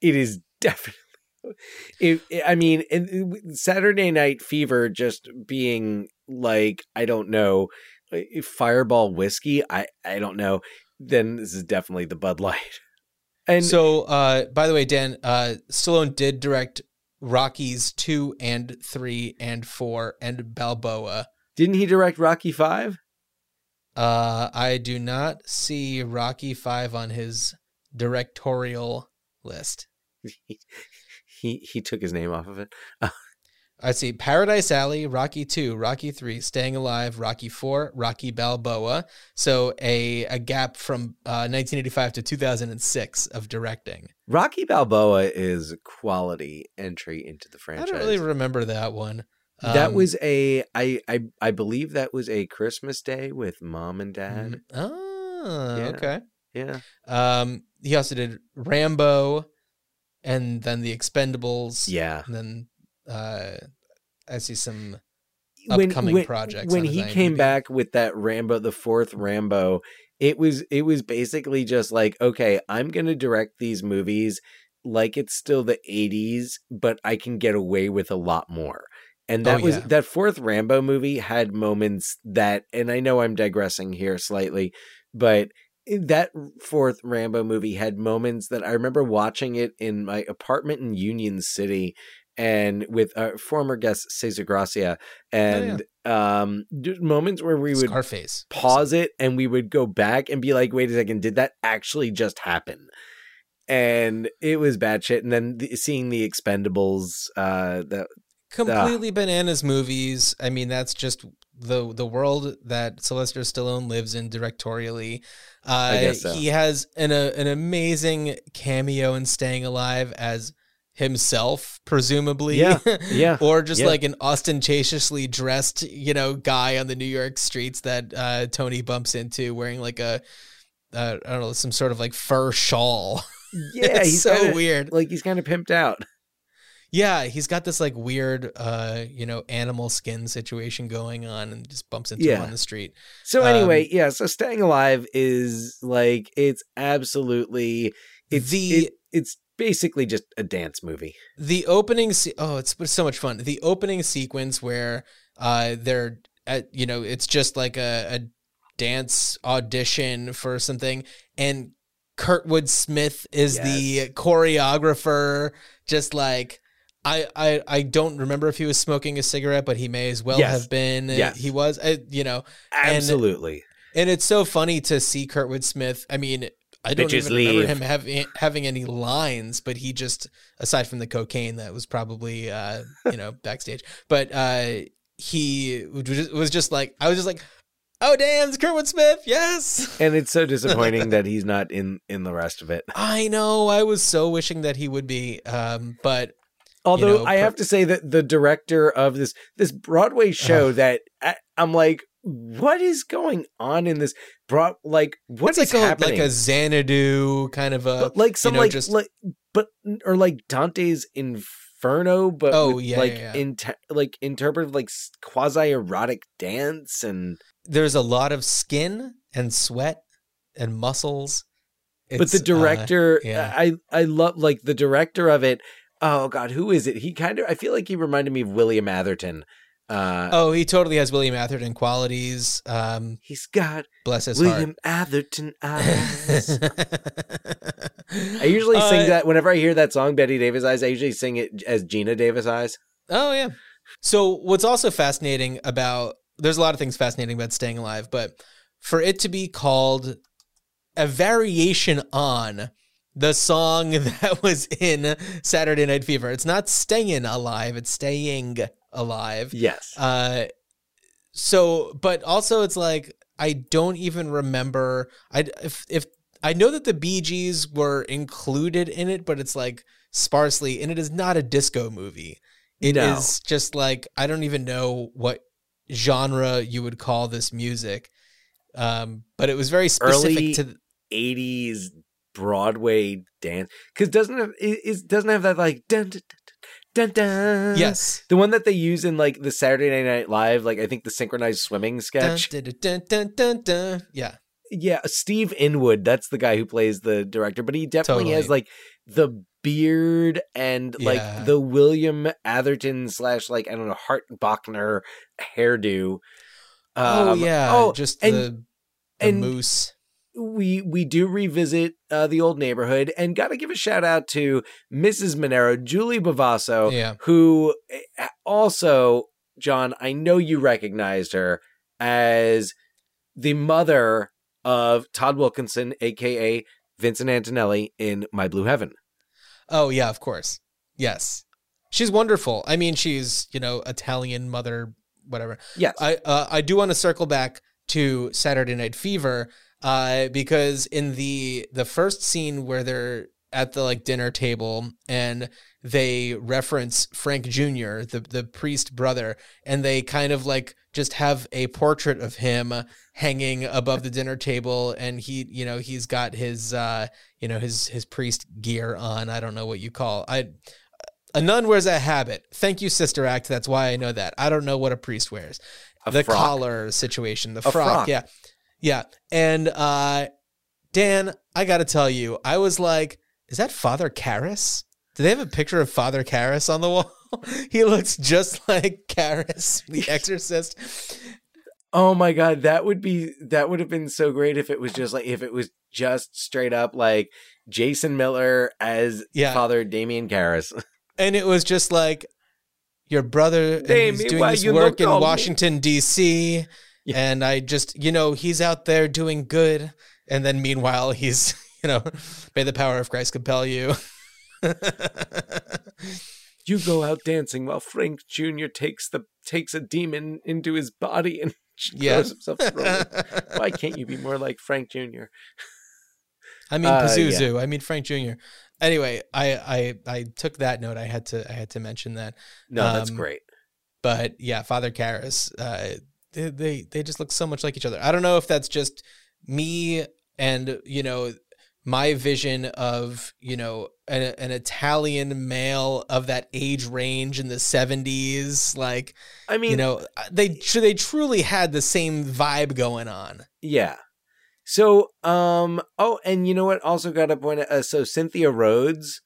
it is definitely. It, I mean, and Saturday Night Fever just being like I don't know, uh, Fireball whiskey. I I don't know. Then this is definitely the Bud Light. And so uh by the way, Dan, uh Stallone did direct Rockies two and three and four and Balboa. Didn't he direct Rocky Five? Uh I do not see Rocky five on his directorial list. he he took his name off of it. I see Paradise Alley, Rocky 2, Rocky 3, Staying Alive, Rocky 4, Rocky Balboa. So a, a gap from uh, 1985 to 2006 of directing. Rocky Balboa is a quality entry into the franchise. I don't really remember that one. That Um, was a I, I I believe that was a Christmas day with mom and dad. Oh, Yeah. okay. Yeah. Um, he also did Rambo, and then The Expendables. Yeah. and then uh, I see some When- upcoming when, projects. When on his he came back with that Rambo, the fourth Rambo, it was it was basically just like, okay, I'm gonna direct these movies like it's still the 80s, but I can get away with a lot more. And that Oh, was yeah. that fourth Rambo movie had moments that and I know I'm digressing here slightly, but that fourth Rambo movie had moments that I remember watching it in my apartment in Union City and with our former guest Cesar Gracia and um moments where we would Scarface. pause it and we would go back and be like wait a second did that actually just happen and it was bad shit. And then the, seeing the Expendables, uh, the completely bananas movies. I mean, that's just the the world that Sylvester Stallone lives in directorially. Uh, so. He has an a, an amazing cameo in Staying Alive as himself, presumably. Yeah, yeah, or just yeah. like an ostentatiously dressed, you know, guy on the New York streets that uh, Tony bumps into wearing like a uh, I don't know some sort of like fur shawl. yeah, It's he's so kinda- weird. Like he's kind of pimped out. Yeah, he's got this like weird, uh, you know, animal skin situation going on, and just bumps into him on the street. So Um, anyway, yeah. So staying alive is like it's absolutely it's The- it- it's basically just a dance movie. The opening, se- oh, it's, it's so much fun. The opening sequence where uh, they're at, you know, it's just like a, a dance audition for something, and Kurtwood Smith is Yes. the choreographer, just like. I, I, I don't remember if he was smoking a cigarette, but he may as well Yes. have been. Yes. He was, uh, you know, Absolutely. And it's so funny to see Kurtwood Smith. I mean, I don't Bitches even remember him having having any lines, but he just aside from the cocaine that was probably uh, you know backstage, but uh, he was just- was just like I was just like, oh damn, it's Kurtwood Smith, yes. and it's so disappointing that he's not in in the rest of it. I know. I was so wishing that he would be, um, but Although know, I per- have to say that the director of this this Broadway show that I, I'm like, what is going on in this broad? Like, what it's like a, happening? like a Xanadu kind of a but like some know, like just- like but or like Dante's Inferno, but Oh, yeah, like yeah, yeah. inte- like interpretive like quasi erotic dance and there's a lot of skin and sweat and muscles. but the It's, uh, director yeah. I I love like the director of it. Oh God, who is it? He kind of I feel like he reminded me of William Atherton. Uh, Oh, he totally has William Atherton qualities. Um, he's got bless his William Atherton eyes. I usually sing Uh, that whenever I hear that song, Bette Davis Eyes. I usually sing it as Geena Davis Eyes. Oh yeah. So what's also fascinating about there's a lot of things fascinating about staying alive, but for it to be called a variation on the song that was in Saturday Night Fever, it's not staying alive, it's staying alive. Yes. Uh, so, but also it's like I don't even remember. I if if I know that the Bee Gees were included in it, but it's like sparsely, and it is not a disco movie. It is No. just like I don't even know what genre you would call this music. Um, but it was very specific Early- to. 80s Broadway dance because doesn't it, it it doesn't have that like dun dun dun, dun dun Yes. the one that they use in like the Saturday Night Live like I think the synchronized swimming sketch dun, dun, dun, dun, dun. Yeah. yeah Steve Inwood that's the guy who plays the director but he definitely has like the beard and Yeah. like the William Atherton slash like I don't know Hart Bochner hairdo oh Um, yeah. oh just and- the, the and- moose. We we do revisit uh, the old neighborhood and got to give a shout out to Mrs. Manero, Julie Bovasso, Yeah. who eh, also, John, I know you recognized her as the mother of Todd Wilkinson, aka Vincent Antonelli in My Blue Heaven. Oh yeah, of course. Yes. She's wonderful. I mean, she's, you know, Italian mother whatever. Yes. I uh, I do want to circle back to Saturday Night Fever uh because in the the first scene where they're at the like dinner table and they reference Frank Jr., the the priest brother, and they kind of like just have a portrait of him hanging above the dinner table and he you know he's got his uh you know his his priest gear on i don't know what you call i a nun wears a habit thank you sister act that's why i know that i don't know what a priest wears A the frock. collar situation the frock, frock. yeah yeah and uh dan i gotta tell you i was like is that father Karras? do they have a picture of father Karras on the wall he looks just like Karras, the exorcist Oh my god, that would be that would have been so great if it was just like if it was just straight up like Jason Miller as Yeah. Father Damien Karras. and it was just like your brother Damien, he's doing this work in me? Washington D.C. Yeah. and I just you know he's out there doing good and then meanwhile he's you know, may the power of Christ compel you. You go out dancing while Frank Jr. takes the takes a demon into his body and Yeah. throws himself. Why can't you be more like Frank Jr.? I mean Uh, Pazuzu. I mean Frank Jr. Anyway, I, I I took that note. I had to I had to mention that. No, that's Um, great. But yeah, Father Karras, uh, they, they they just look so much like each other. I don't know if that's just me and you know my vision of you know an, an Italian male of that age range in the seventies. Like I mean, you know they tr- they truly had the same vibe going on. Yeah. So, um, oh, and you know what? Also got to point. Uh, so Cynthia Rhodes,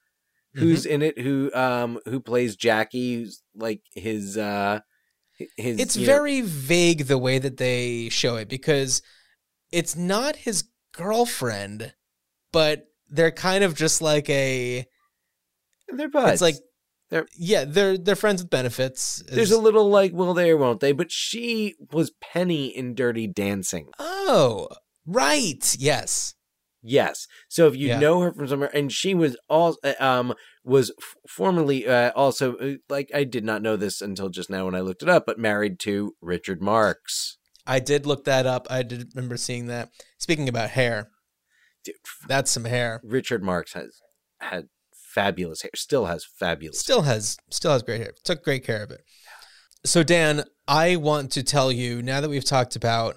who's Mm-hmm. in it, who um, who plays Jackie, who's like his uh, his. it's you know- very vague the way that they show it because it's not his girlfriend, but they're kind of just like a. they're buds. It's like They're- yeah, they're they're friends with benefits. there's a little like, well, there won't they? But she was Penny in Dirty Dancing. oh right yes Yes. So if you Yeah. know her from somewhere, and she was all um was f- formerly uh, also uh, like I did not know this until just now when I looked it up, but married to Richard Marx. I did look that up. I did remember seeing that. Speaking about hair, Dude, that's some hair. Richard Marx has had fabulous hair. Still has fabulous. Still has still has great hair. Took great care of it. So Dan, I want to tell you now that we've talked about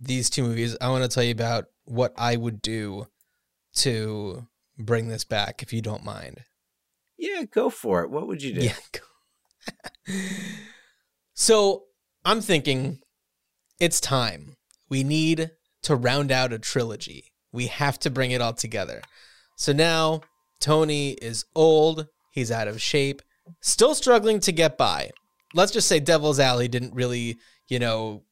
these two movies, I want to tell you about what I would do to bring this back if you don't mind. Yeah, go for it. What would you do? Yeah. so I'm thinking it's time. We need to round out a trilogy. We have to bring it all together. So now Tony is old, he's out of shape, still struggling to get by. Let's just say Devil's Alley didn't really, you know,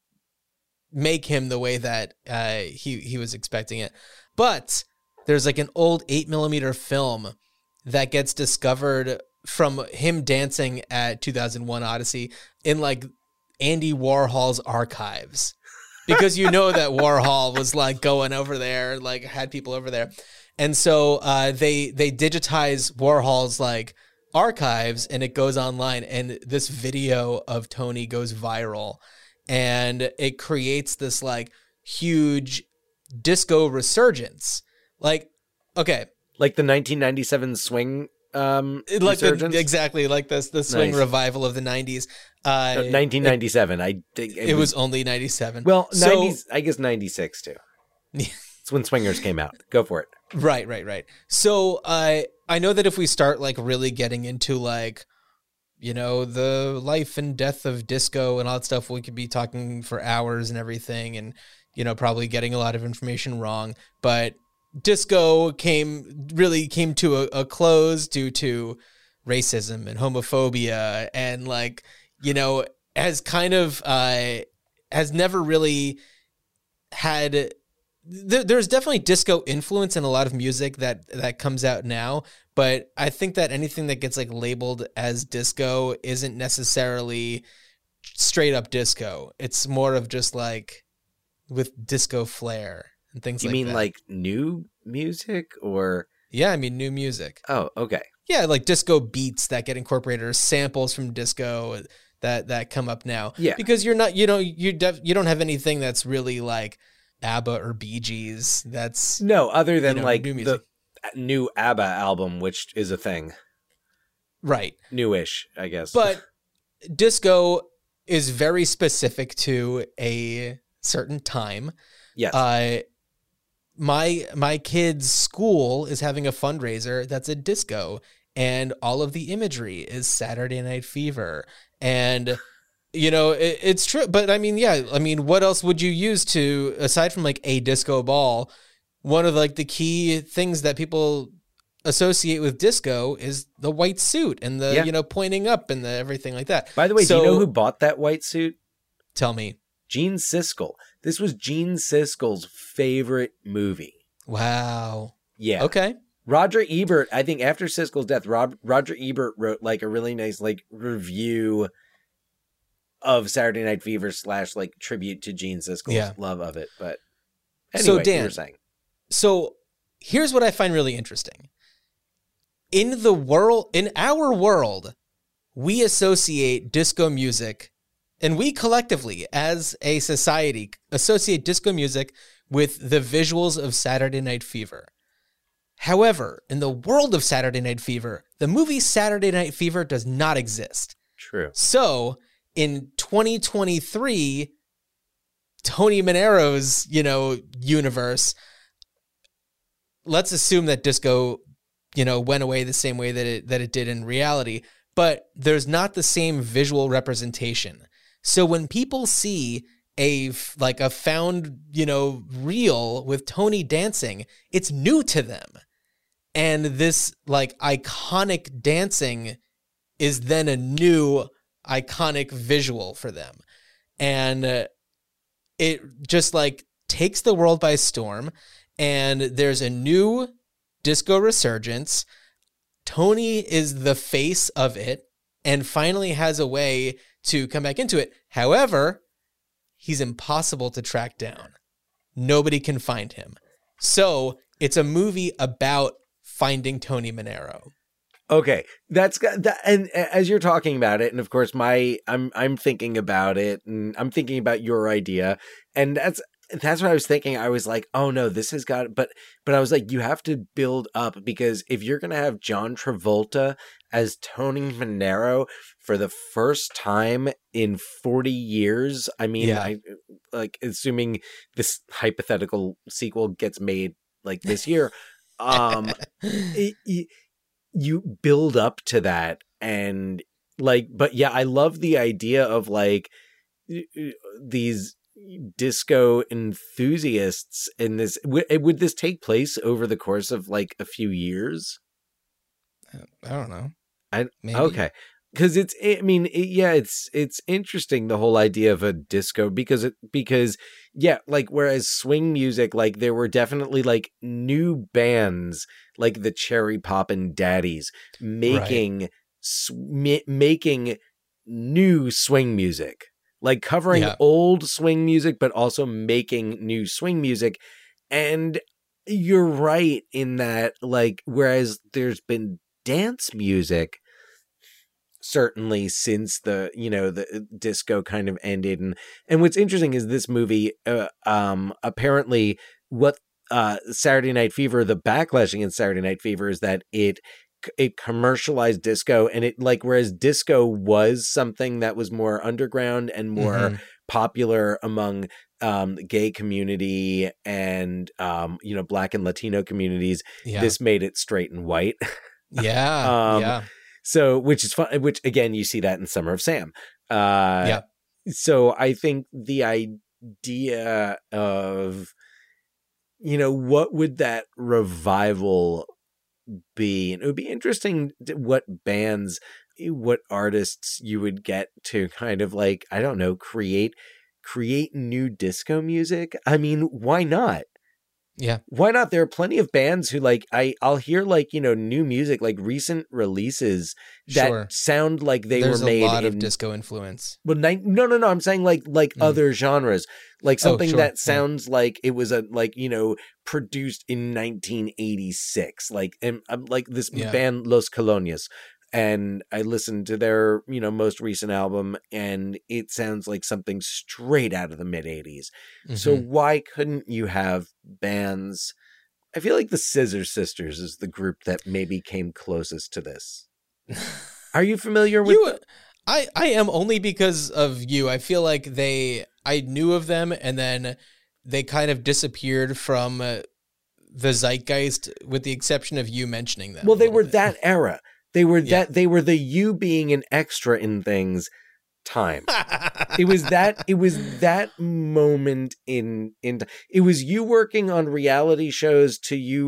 make him the way that uh, he he was expecting it. But there's like an old eight millimeter film that gets discovered from him dancing at 2001 Odyssey in like Andy Warhol's archives. Because you know that Warhol was like going over there, like had people over there. And so uh, they they digitize Warhol's like archives and it goes online and this video of Tony goes viral and it creates this like huge disco resurgence. Like okay, Like the 1997 swing um like the, resurgence? exactly like this the swing Nice. revival of the 90s. Uh, No, 1997. I think it, was, only 97. well, So- 90s. I guess 96 too. It's when Swingers came out. Go for it. Right, right, right. So I I know that if we start like really getting into like you know the life and death of disco and all that stuff, we could be talking for hours and everything, and you know probably getting a lot of information wrong. But disco came really came to a, a close due to racism and homophobia and like you know has kind of uh has never really had there, there's definitely disco influence in a lot of music that that comes out now but i think that anything that gets like labeled as disco isn't necessarily straight up disco it's more of just like with disco flair and things You like that. You mean like new music or yeah i mean new music oh, okay. yeah like disco beats that get incorporated or samples from disco that that come up now Yeah. because you're not you know you def, you don't have anything that's really like ABBA or Bee Gees. That's No, other than know, like new the new ABBA album, which is a thing, right. Newish, I guess. but disco is very specific to a certain time. Yes, uh my my kid's school is having a fundraiser that's a disco and all of the imagery is Saturday Night Fever. And you know it, it's true but I mean yeah I mean what else would you use to aside from like a disco ball one of like the key things that people associate with disco is the white suit and the Yeah. you know pointing up and the everything like that By the way, do you know who bought that white suit? tell me Gene Siskel. This was Gene Siskel's favorite movie. wow Yeah. okay Roger Ebert, I think after Siskel's death, Rob, Roger Ebert wrote like a really nice like review of Saturday Night Fever slash like tribute to Gene Siskel's Yeah. love of it. But So, anyway, you Dan, so here's what I find really interesting. In the world, in our world, we associate disco music, and we collectively, as a society, associate disco music with the visuals of Saturday Night Fever. However, in the world of Saturday Night Fever, the movie Saturday Night Fever does not exist. True. So in 2023, Tony Manero's, you know, universe, let's assume that disco, you know, went away the same way that it that it did in reality, but there's not the same visual representation. So when people see a like a found, you know, reel with Tony dancing, it's new to them. And this like iconic dancing is then a new iconic visual for them. And uh, it just like takes the world by storm and there's a new disco resurgence. Tony is the face of it and finally has a way to come back into it. However, he's impossible to track down. Nobody can find him. So it's a movie about finding Tony Manero. Okay, that's got that, and as you're talking about it, and of course, my I'm I'm thinking about it, and I'm thinking about your idea, and that's that's what I was thinking. I was like, oh no, this has got, but but I was like, you have to build up because if you're gonna have John Travolta as Tony Manero for the first time in 40 years, I mean, Yeah. I like assuming this hypothetical sequel gets made like this year, um, it, y- you build up to that and like but yeah i love the idea of like these disco enthusiasts in this would, eh, would this take place over the course of like a few years uh, I don't know. I, Maybe. okay because it's eh, i mean it, yeah it's it's interesting the whole idea of a disco because it because yeah like whereas swing music like there were definitely like new bands like the Cherry Poppin' Daddies making sw- ma- making new swing music. Like covering Yeah. old swing music but also making new swing music. And you're right in that like whereas there's been dance music certainly since the you know the uh, disco kind of ended and and what's interesting is this movie uh, um apparently what uh Saturday Night Fever the backlash against Saturday Night Fever is that it it commercialized disco and it like whereas disco was something that was more underground and more Mhm. popular among um gay community and um you know black and latino communities Yeah. this made it straight and white yeah. um, yeah. So, which is fun, which again, you see that in Summer of Sam. Uh, Yeah. So I think the idea of, you know, what would that revival be? And it would be interesting what bands, what artists you would get to kind of like, I don't know, create create new disco music. I mean, why not? Yeah. why not there are plenty of bands who like i i'll hear like you know new music like recent releases that Sure. sound like they There's were made a lot in of disco influence. well ni- no no no i'm saying like like Mhm. other genres like Oh, something sure. that Yeah. sounds like it was a like you know produced in 1986 like and um, like this Yeah. band Los Colognes and i listened to their you know most recent album and it sounds like something straight out of the mid 80s so Mhm. why couldn't you have bands? I feel like the Scissor Sisters is the group that maybe came closest to this. Are you familiar with? you, I, I am only because of you. I feel like they, I knew of them, and then they kind of disappeared from uh, the zeitgeist, with the exception of you mentioning them. well, they were bit. that era. They were Yeah. that. They were the you being an extra in things time. it was that it was that moment in in it was you working on reality shows to you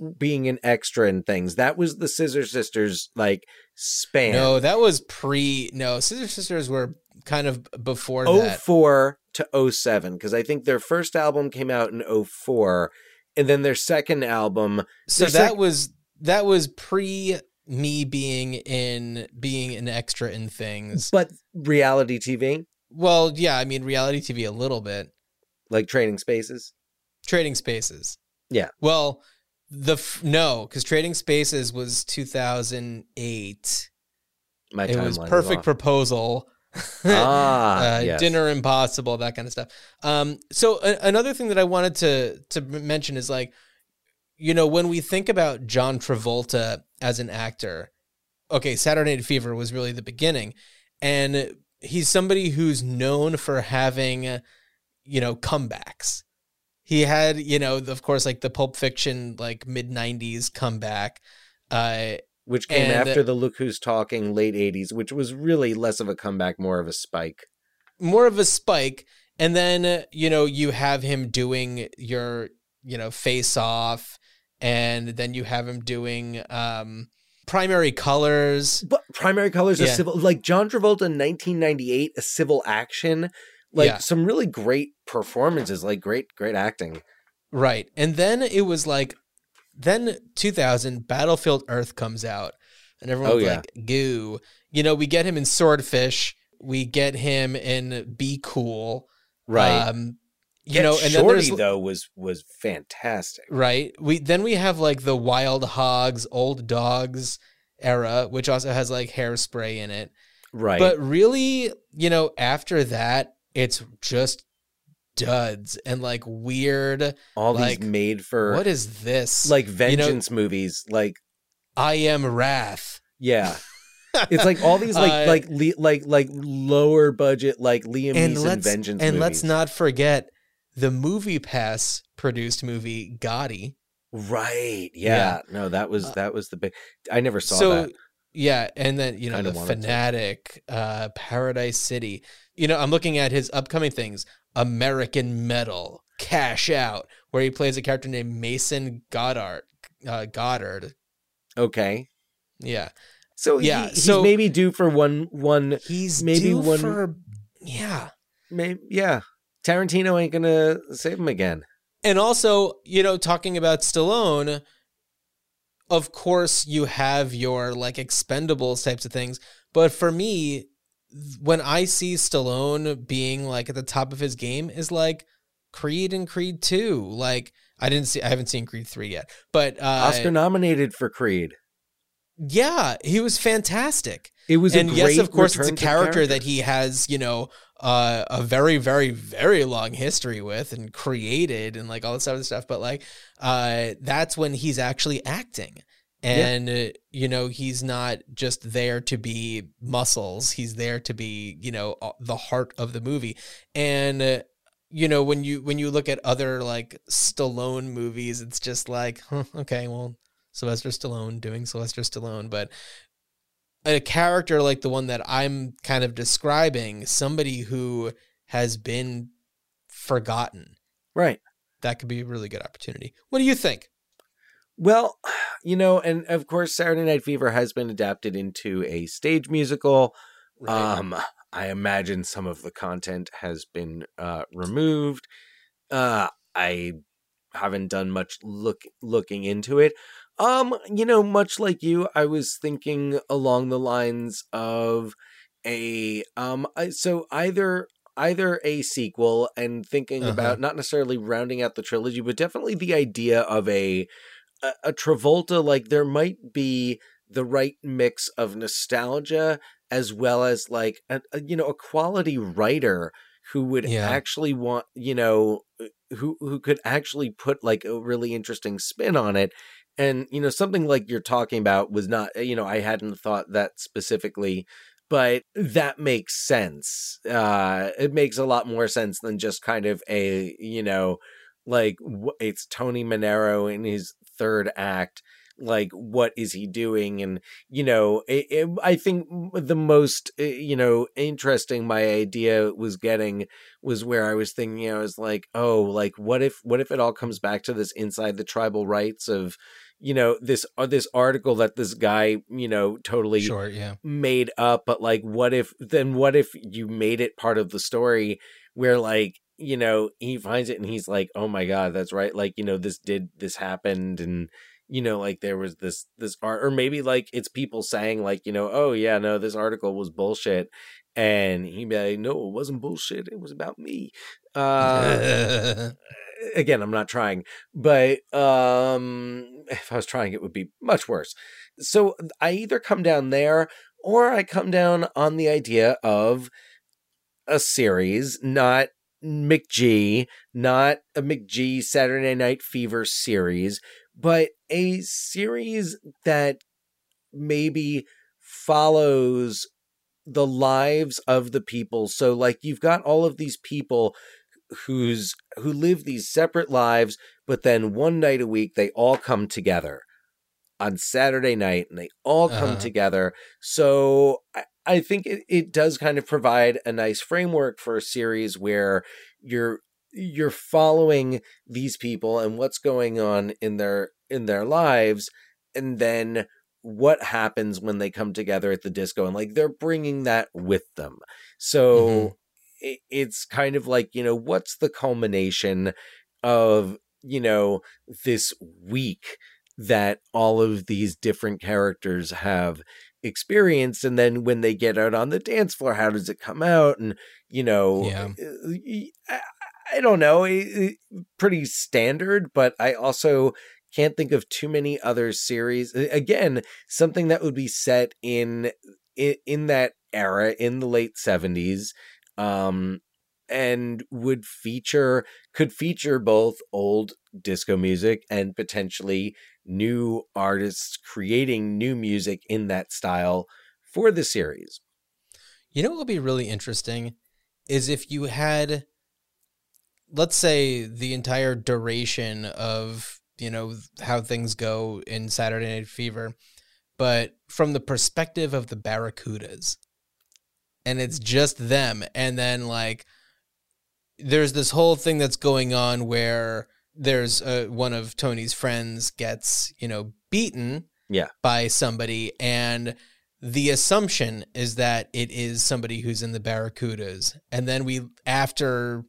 mm-hmm. being an extra in things that was the scissor sisters like span No, that was pre. No, Scissor Sisters were kind of before Oh that. 04 to 07 because I think their first album came out in 04 and then their second album So that sec- was that was pre me being in being an extra in things. but reality TV Well, yeah, I mean reality TV a little bit. like Trading Spaces. Trading Spaces. Yeah. Well, The f- no, because Trading Spaces was 2008. My it was Perfect. Proposal. Ah, uh, yes. Dinner Impossible, that kind of stuff. Um, so a- another thing that I wanted to to mention is like, you know, when we think about John Travolta as an actor, okay, Saturday Night Fever was really the beginning, and he's somebody who's known for having, you know, comebacks. He had, you know, of course, like the Pulp Fiction, like mid '90s comeback. Uh, which came and- after the Look Who's Talking late 80s, which was really less of a comeback, more of a spike. more of a spike and then you know you have him doing your you know face off and then you have him doing um primary colors But Primary Colors, a Yeah. civil, like John Travolta in 1998, a civil action, like Yeah. some really great performances, like great, great acting. right and then it was like then 2000 battlefield earth comes out and everyone's Oh, yeah. like goo you know we get him in swordfish we get him in be cool Right. um you know and then Shorty there's though was was fantastic. right we then we have like the wild hogs old dogs era which also has like hairspray in it Right. but really you know after that it's just duds and like weird all like, these made for what is this like You know, vengeance movies, like i am wrath yeah. It's like all these like Uh, like like like lower budget like Liam and Neeson vengeance and movies. let's not forget the movie pass produced movie gotti Right. Yeah. No, that was Uh, that was the big I never saw so that. yeah and then you know Kinda the fanatic uh paradise city you know i'm looking at his upcoming things american metal cash out where he plays a character named mason goddard uh, goddard Okay. yeah So Yeah, yeah, he's so- maybe due for one one he's Maybe due one- for yeah maybe yeah. Tarantino ain't gonna save him again. and also you know talking about stallone of course you have your like expendables types of things but for me when i see stallone being like at the top of his game is like creed and creed 2 like i didn't see i haven't seen creed 3 yet but uh Oscar nominated for Creed. yeah he was fantastic It was and a yes of course it's a to character, that he has you know uh, a very very very long history with and created and like all this other stuff but like uh that's when he's actually acting. And uh, you know he's not just there to be muscles. He's there to be you know the heart of the movie. And uh, you know when you when you look at other like Stallone movies it's just like huh, okay well Sylvester Stallone doing Sylvester Stallone but a character like the one that I'm kind of describing, somebody who has been forgotten, Right. that could be a really good opportunity. What do you think? Well, you know, and of course Saturday Night Fever has been adapted into a stage musical. Um, I imagine some of the content has been uh, removed. Uh, I haven't done much look looking into it. Um, you know, much like you, I was thinking along the lines of a um. So either either a sequel and thinking Uh-huh. about not necessarily rounding out the trilogy, but definitely the idea of a a, a Travolta. Like there might be the right mix of nostalgia as well as like a, a you know a quality writer who would Yeah. actually want you know uh, who who could actually put like a really interesting spin on it and you know something like you're talking about was not you know I hadn't thought that specifically but that makes sense uh it makes a lot more sense than just kind of a you know like it's Tony Manero in his third act like what is he doing? And you know it, it, i think the most uh, you know interesting my idea was getting was where i was thinking i was like oh like what if what if it all comes back to this inside the tribal rites of you know this uh, this article that this guy you know totally Sure, yeah. made up but like what if then what if you made it part of the story where like you know he finds it and he's like oh my god that's right like you know this did this happened and you know like there was this this art or maybe like it's people saying like you know oh yeah no this article was bullshit and he'd be like no it wasn't bullshit it was about me uh again, I'm not trying, but um, if I was trying, it would be much worse. So I either come down there or I come down on the idea of a series, not McG, not a McG Saturday Night Fever series, but a series that maybe follows the lives of the people. So like you've got all of these people who's who live these separate lives, but then one night a week they all come together on Saturday night and they all come Uh-huh. together. So I, I think it, it does kind of provide a nice framework for a series where you're you're following these people and what's going on in their in their lives and then what happens when they come together at the disco and like they're bringing that with them so Mhm. it, it's kind of like you know what's the culmination of you know this week that all of these different characters have experienced? And then when they get out on the dance floor how does it come out? And you know Yeah. I, I don't know pretty standard but i also can't think of too many other series. Again something that would be set in in, in that era in the late 70s um and would feature could feature both old disco music and potentially new artists creating new music in that style for the series You know what would be really interesting is if you had, let's say, the entire duration of, you know, how things go in Saturday Night Fever, but from the perspective of the Barracudas. And it's just them. And then, like, there's this whole thing that's going on where there's uh, one of Tony's friends gets, you know, beaten Yeah. by somebody. And the assumption is that it is somebody who's in the Barracudas. And then we, after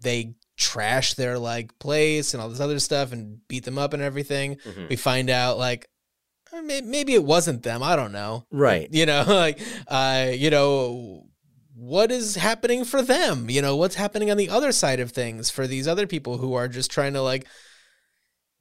they trash their like place and all this other stuff and beat them up and everything, we find out like maybe it wasn't them. I don't know. right You know, like, uh, you know, what is happening for them? You know, what's happening on the other side of things for these other people who are just trying to like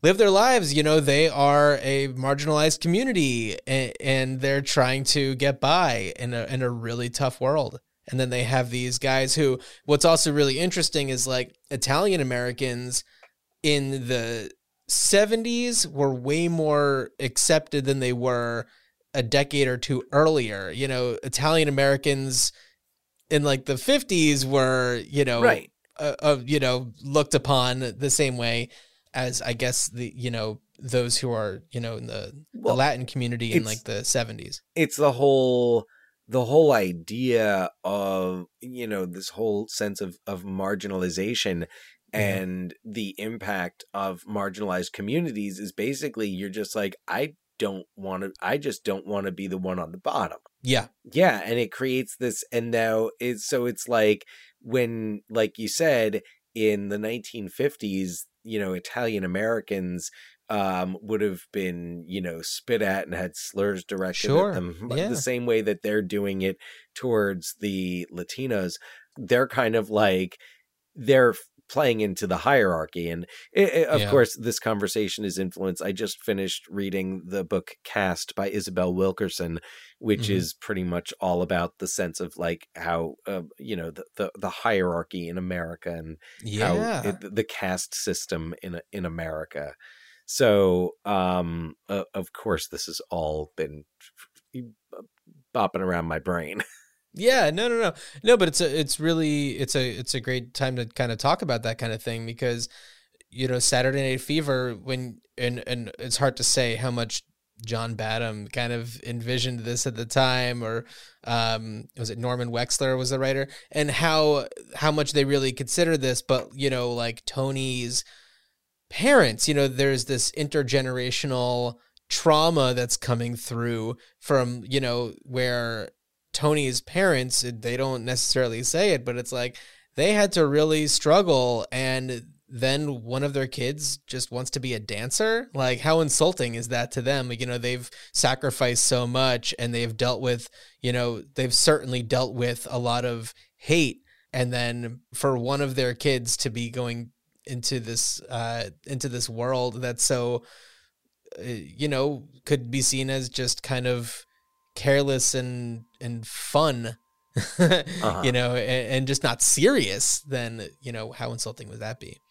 live their lives. You know, they are a marginalized community and, and they're trying to get by in a, in a really tough world. And then they have these guys who, what's also really interesting is like Italian Americans in the 70s were way more accepted than they were a decade or two earlier. You know, Italian Americans in like the 50s were, you know, right uh, uh, you know, looked upon the same way as I guess the, you know, those who are, you know, in the, Well, the Latin community in like the 70s. it's the whole the whole idea of you know this whole sense of of marginalization. And the impact of marginalized communities is basically you're just like i don't want to i just don't want to be the one on the bottom Yeah. yeah and it creates this and now it's so it's like when like you said in the 1950s you know italian americans um would have been you know spit at and had slurs directed Sure, at them yeah. the same way that they're doing it towards the latinos they're kind of like they're playing into the hierarchy and i i- of Yeah. course this conversation is influenced i just finished reading the book Caste by isabel wilkerson which Mhm. is pretty much all about the sense of like how uh, you know the, the the hierarchy in america and how it, the caste system in in america so um uh, of course this has all been bopping around my brain Yeah, no, no, no, no. But it's a, it's really, it's a, it's a great time to kind of talk about that kind of thing because, you know, Saturday Night Fever. When and and it's hard to say how much John Badham kind of envisioned this at the time, or um, was it Norman Wexler was the writer, and how how much they really consider this. But you know, like Tony's parents, you know, there's this intergenerational trauma that's coming through from you know where Tony's parents, they don't necessarily say it, but it's like they had to really struggle and then one of their kids just wants to be a dancer. Like how insulting is that to them? You know, they've sacrificed so much and they've dealt with, you know, they've certainly dealt with a lot of hate and then for one of their kids to be going into this uh into this world that's so uh, you know could be seen as just kind of careless and and fun you know and, and just not serious then you know how insulting would that be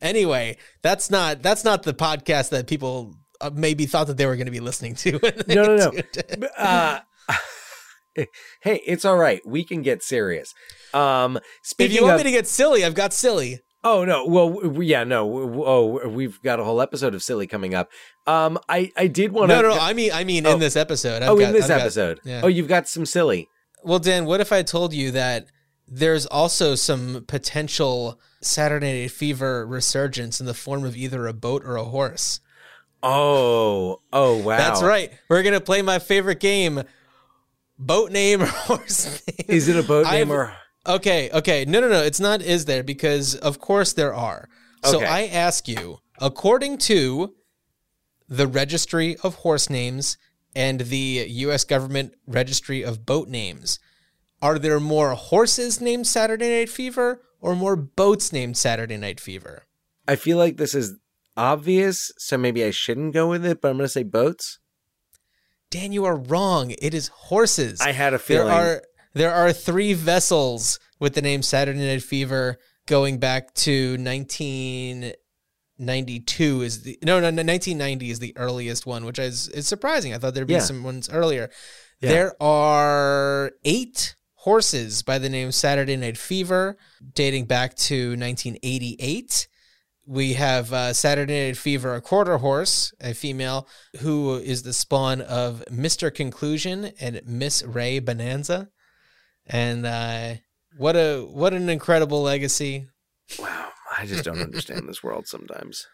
anyway that's not that's not the podcast that people uh, maybe thought that they were going to be listening to No, no, no. tuned in. B- uh, hey, it's all right. We can get serious. Um, if you want of, me to get silly i've got silly oh no, well, w- yeah, no, oh, we've got a whole episode of silly coming up. Um, I, I did want to. no, no, I mean, I mean, Oh. in this episode. I've oh, got- in this I've got- episode. yeah. Oh, you've got some silly. Well, Dan, what if I told you that there's also some potential Saturday Night Fever resurgence in the form of either a boat or a horse? Oh, oh, wow. That's right. We're gonna play my favorite game: boat name or horse name. Is it a boat name I've- or? Okay, okay. No, no, no. It's not is there because of course there are. So Okay. I ask you, according to the Registry of Horse Names and the US government Registry of Boat Names, are there more horses named Saturday Night Fever or more boats named Saturday Night Fever? I feel like this is obvious, so maybe I shouldn't go with it. But I'm going to say boats. Dan, you are wrong. It is horses. I had a feeling. there are there are three vessels with the name Saturday Night Fever going back to 1992 is the no no no 1990 is the earliest one which is is surprising I thought there'd be Yeah. some ones earlier Yeah. there are eight horses by the name Saturday Night Fever dating back to 1988 we have uh, Saturday Night Fever, a quarter horse, a female, who is the spawn of Mr. Conclusion and Miss Ray Bonanza. And uh, what a what an incredible legacy. wow, I just don't understand this world sometimes.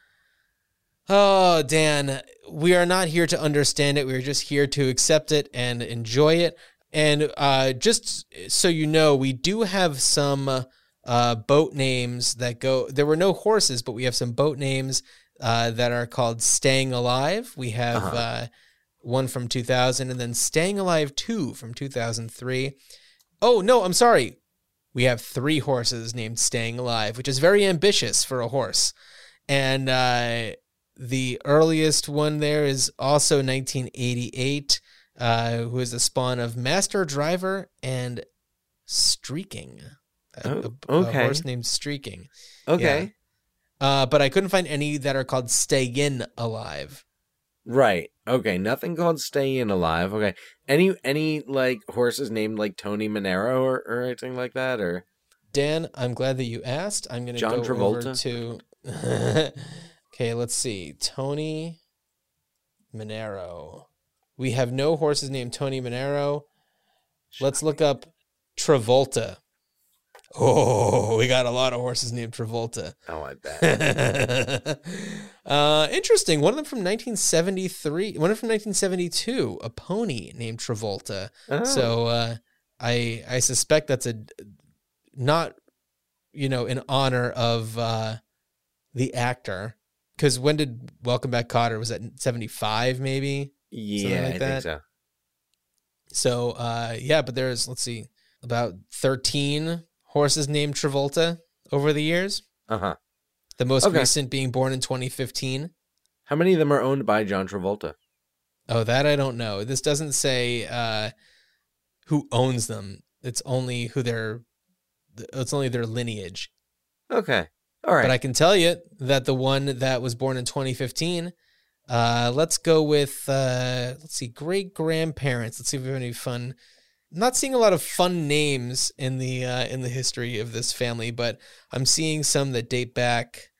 Oh, Dan, we are not here to understand it. We're just here to accept it and enjoy it. And uh, just so you know, we do have some uh, boat names that go. There were no horses, but we have some boat names uh, that are called Staying Alive. We have Uh-huh. uh, one from 2000 and then Staying Alive 2 from 2003. Oh, no, I'm sorry. We have three horses named Staying Alive, which is very ambitious for a horse. And uh, the earliest one there is also 1988, uh, who is the spawn of Master Driver and Streaking. A, Oh, a- a okay. horse named Streaking. Okay, Uh, but I couldn't find any that are called Stay In Alive. right. Okay, nothing called stay in alive. Okay, any any like horses named like Tony Manero or, or anything like that, or Dan, I'm glad that you asked. I'm going to John go over Travolta? to. okay, let's see. Tony Manero. We have no horses named Tony Manero. Let's look up Travolta. Oh, we got a lot of horses named Travolta. oh, I bet. uh, interesting. One of them from 1973. One of them from 1972. A pony named Travolta. Oh. So uh, I I suspect that's a not you know in honor of uh, the actor because when did Welcome Back Kotter was that 75 maybe yeah, like I think so. so uh, yeah but there's let's see about 13 horses named Travolta over the years Uh huh. the most Okay. recent being born in 2015 How many of them are owned by John Travolta? oh that I don't know this doesn't say uh, who owns them it's only who their it's only their lineage Okay, all right. But I can tell you that the one that was born in 2015, uh, let's go with, uh, let's see, great grandparents. Let's see if we have any fun. Not seeing a lot of fun names in the uh, in the history of this family, but I'm seeing some that date back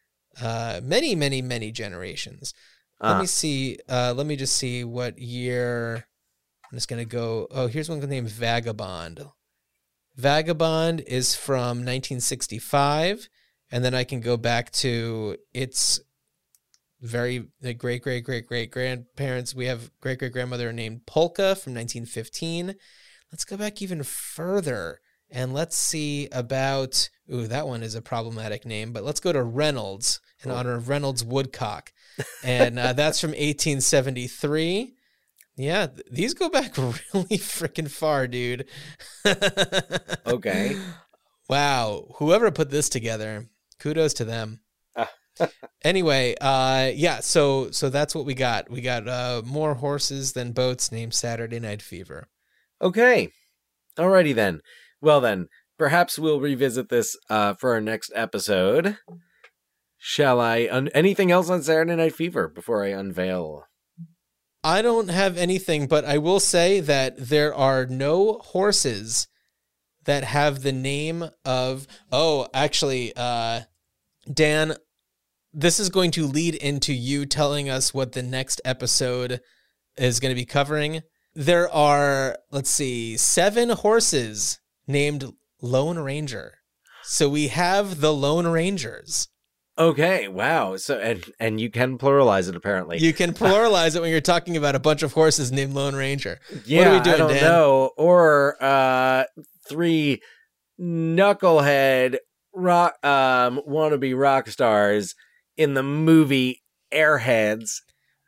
uh, many, many, many generations. Let Ah, me see. Uh, let me just see what year. I'm just gonna go. Oh, here's one named Vagabond. Vagabond is from 1965, and then I can go back to its very the great great great great grandparents. We have great great grandmother named Polka from 1915. Let's go back even further and let's see about. Ooh, that one is a problematic name, but let's go to Reynolds in Oh. honor of Reynolds Woodcock, and uh, that's from 1873. Yeah, th- these go back really freaking far, dude. Okay. Wow. Whoever put this together, kudos to them. anyway, uh, yeah. So so that's what we got. We got uh, more horses than boats named Saturday Night Fever. Okay. Alrighty then. Well then, perhaps we'll revisit this uh, for our next episode. Shall I? Un- anything else on Saturday Night Fever before I unveil? I don't have anything, but I will say that there are no horses that have the name of. Oh, actually, uh, Dan, this is going to lead into you telling us what the next episode is going to be covering. There are, let's see, seven horses named Lone Ranger. So we have the Lone Rangers. Okay. Wow. So and and you can pluralize it apparently. You can pluralize it when you're talking about a bunch of horses named Lone Ranger. yeah. what are we doing, I don't Dan? know. Or uh, three knucklehead rock um wannabe rock stars in the movie Airheads.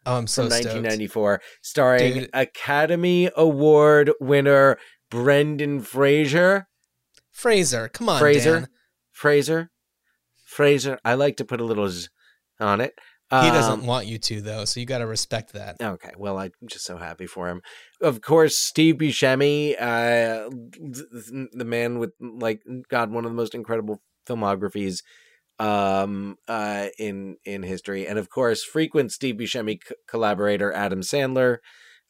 Oh, I'm so from stoked. 1994, starring Dude. Academy Award winner Brendan Fraser. Fraser, come on, Fraser, Dan. Fraser, Fraser. I like to put a little z on it. He doesn't Um, want you to though, so you got to respect that. Okay, well, I'm just so happy for him. Of course, Steve Buscemi, uh, the man with like God, one of the most incredible filmographies um uh in in history and of course frequent steve buscemi c- collaborator adam sandler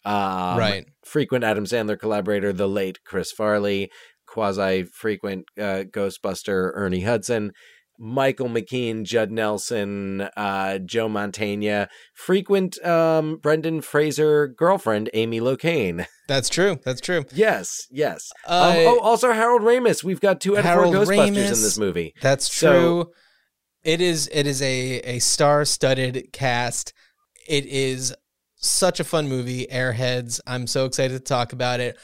um right. frequent Adam Sandler collaborator, the late Chris Farley, quasi frequent uh, Ghostbuster Ernie Hudson, Michael McKean, Judd Nelson, uh, Joe Mantegna, frequent um, Brendan Fraser girlfriend, Amy Locane. That's true. That's true. Yes, yes. um, Uh, oh, also Harold Ramis. We've got two out of four Ghostbusters in this movie. That's So- true. It is it is a a star-studded cast. It is such a fun movie, Airheads. I'm so excited to talk about it.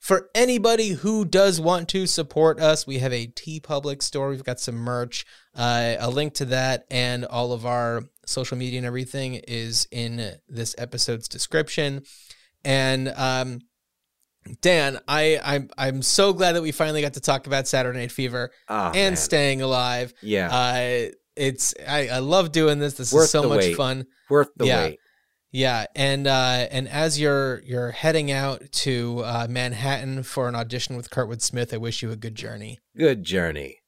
For anybody who does want to support us, we have a TeePublic store. We've got some merch. Uh, a link to that and all of our social media and everything is in this episode's description. And um, Dan, I I'm I'm so glad that we finally got to talk about Saturday Night Fever Oh, and man. staying alive. yeah, Uh, it's I, I love doing this. This Worth is so much wait. fun. worth the yeah. wait. Yeah, and uh, and as you're you're heading out to uh, Manhattan for an audition with Kurtwood Smith, I wish you a good journey. Good journey.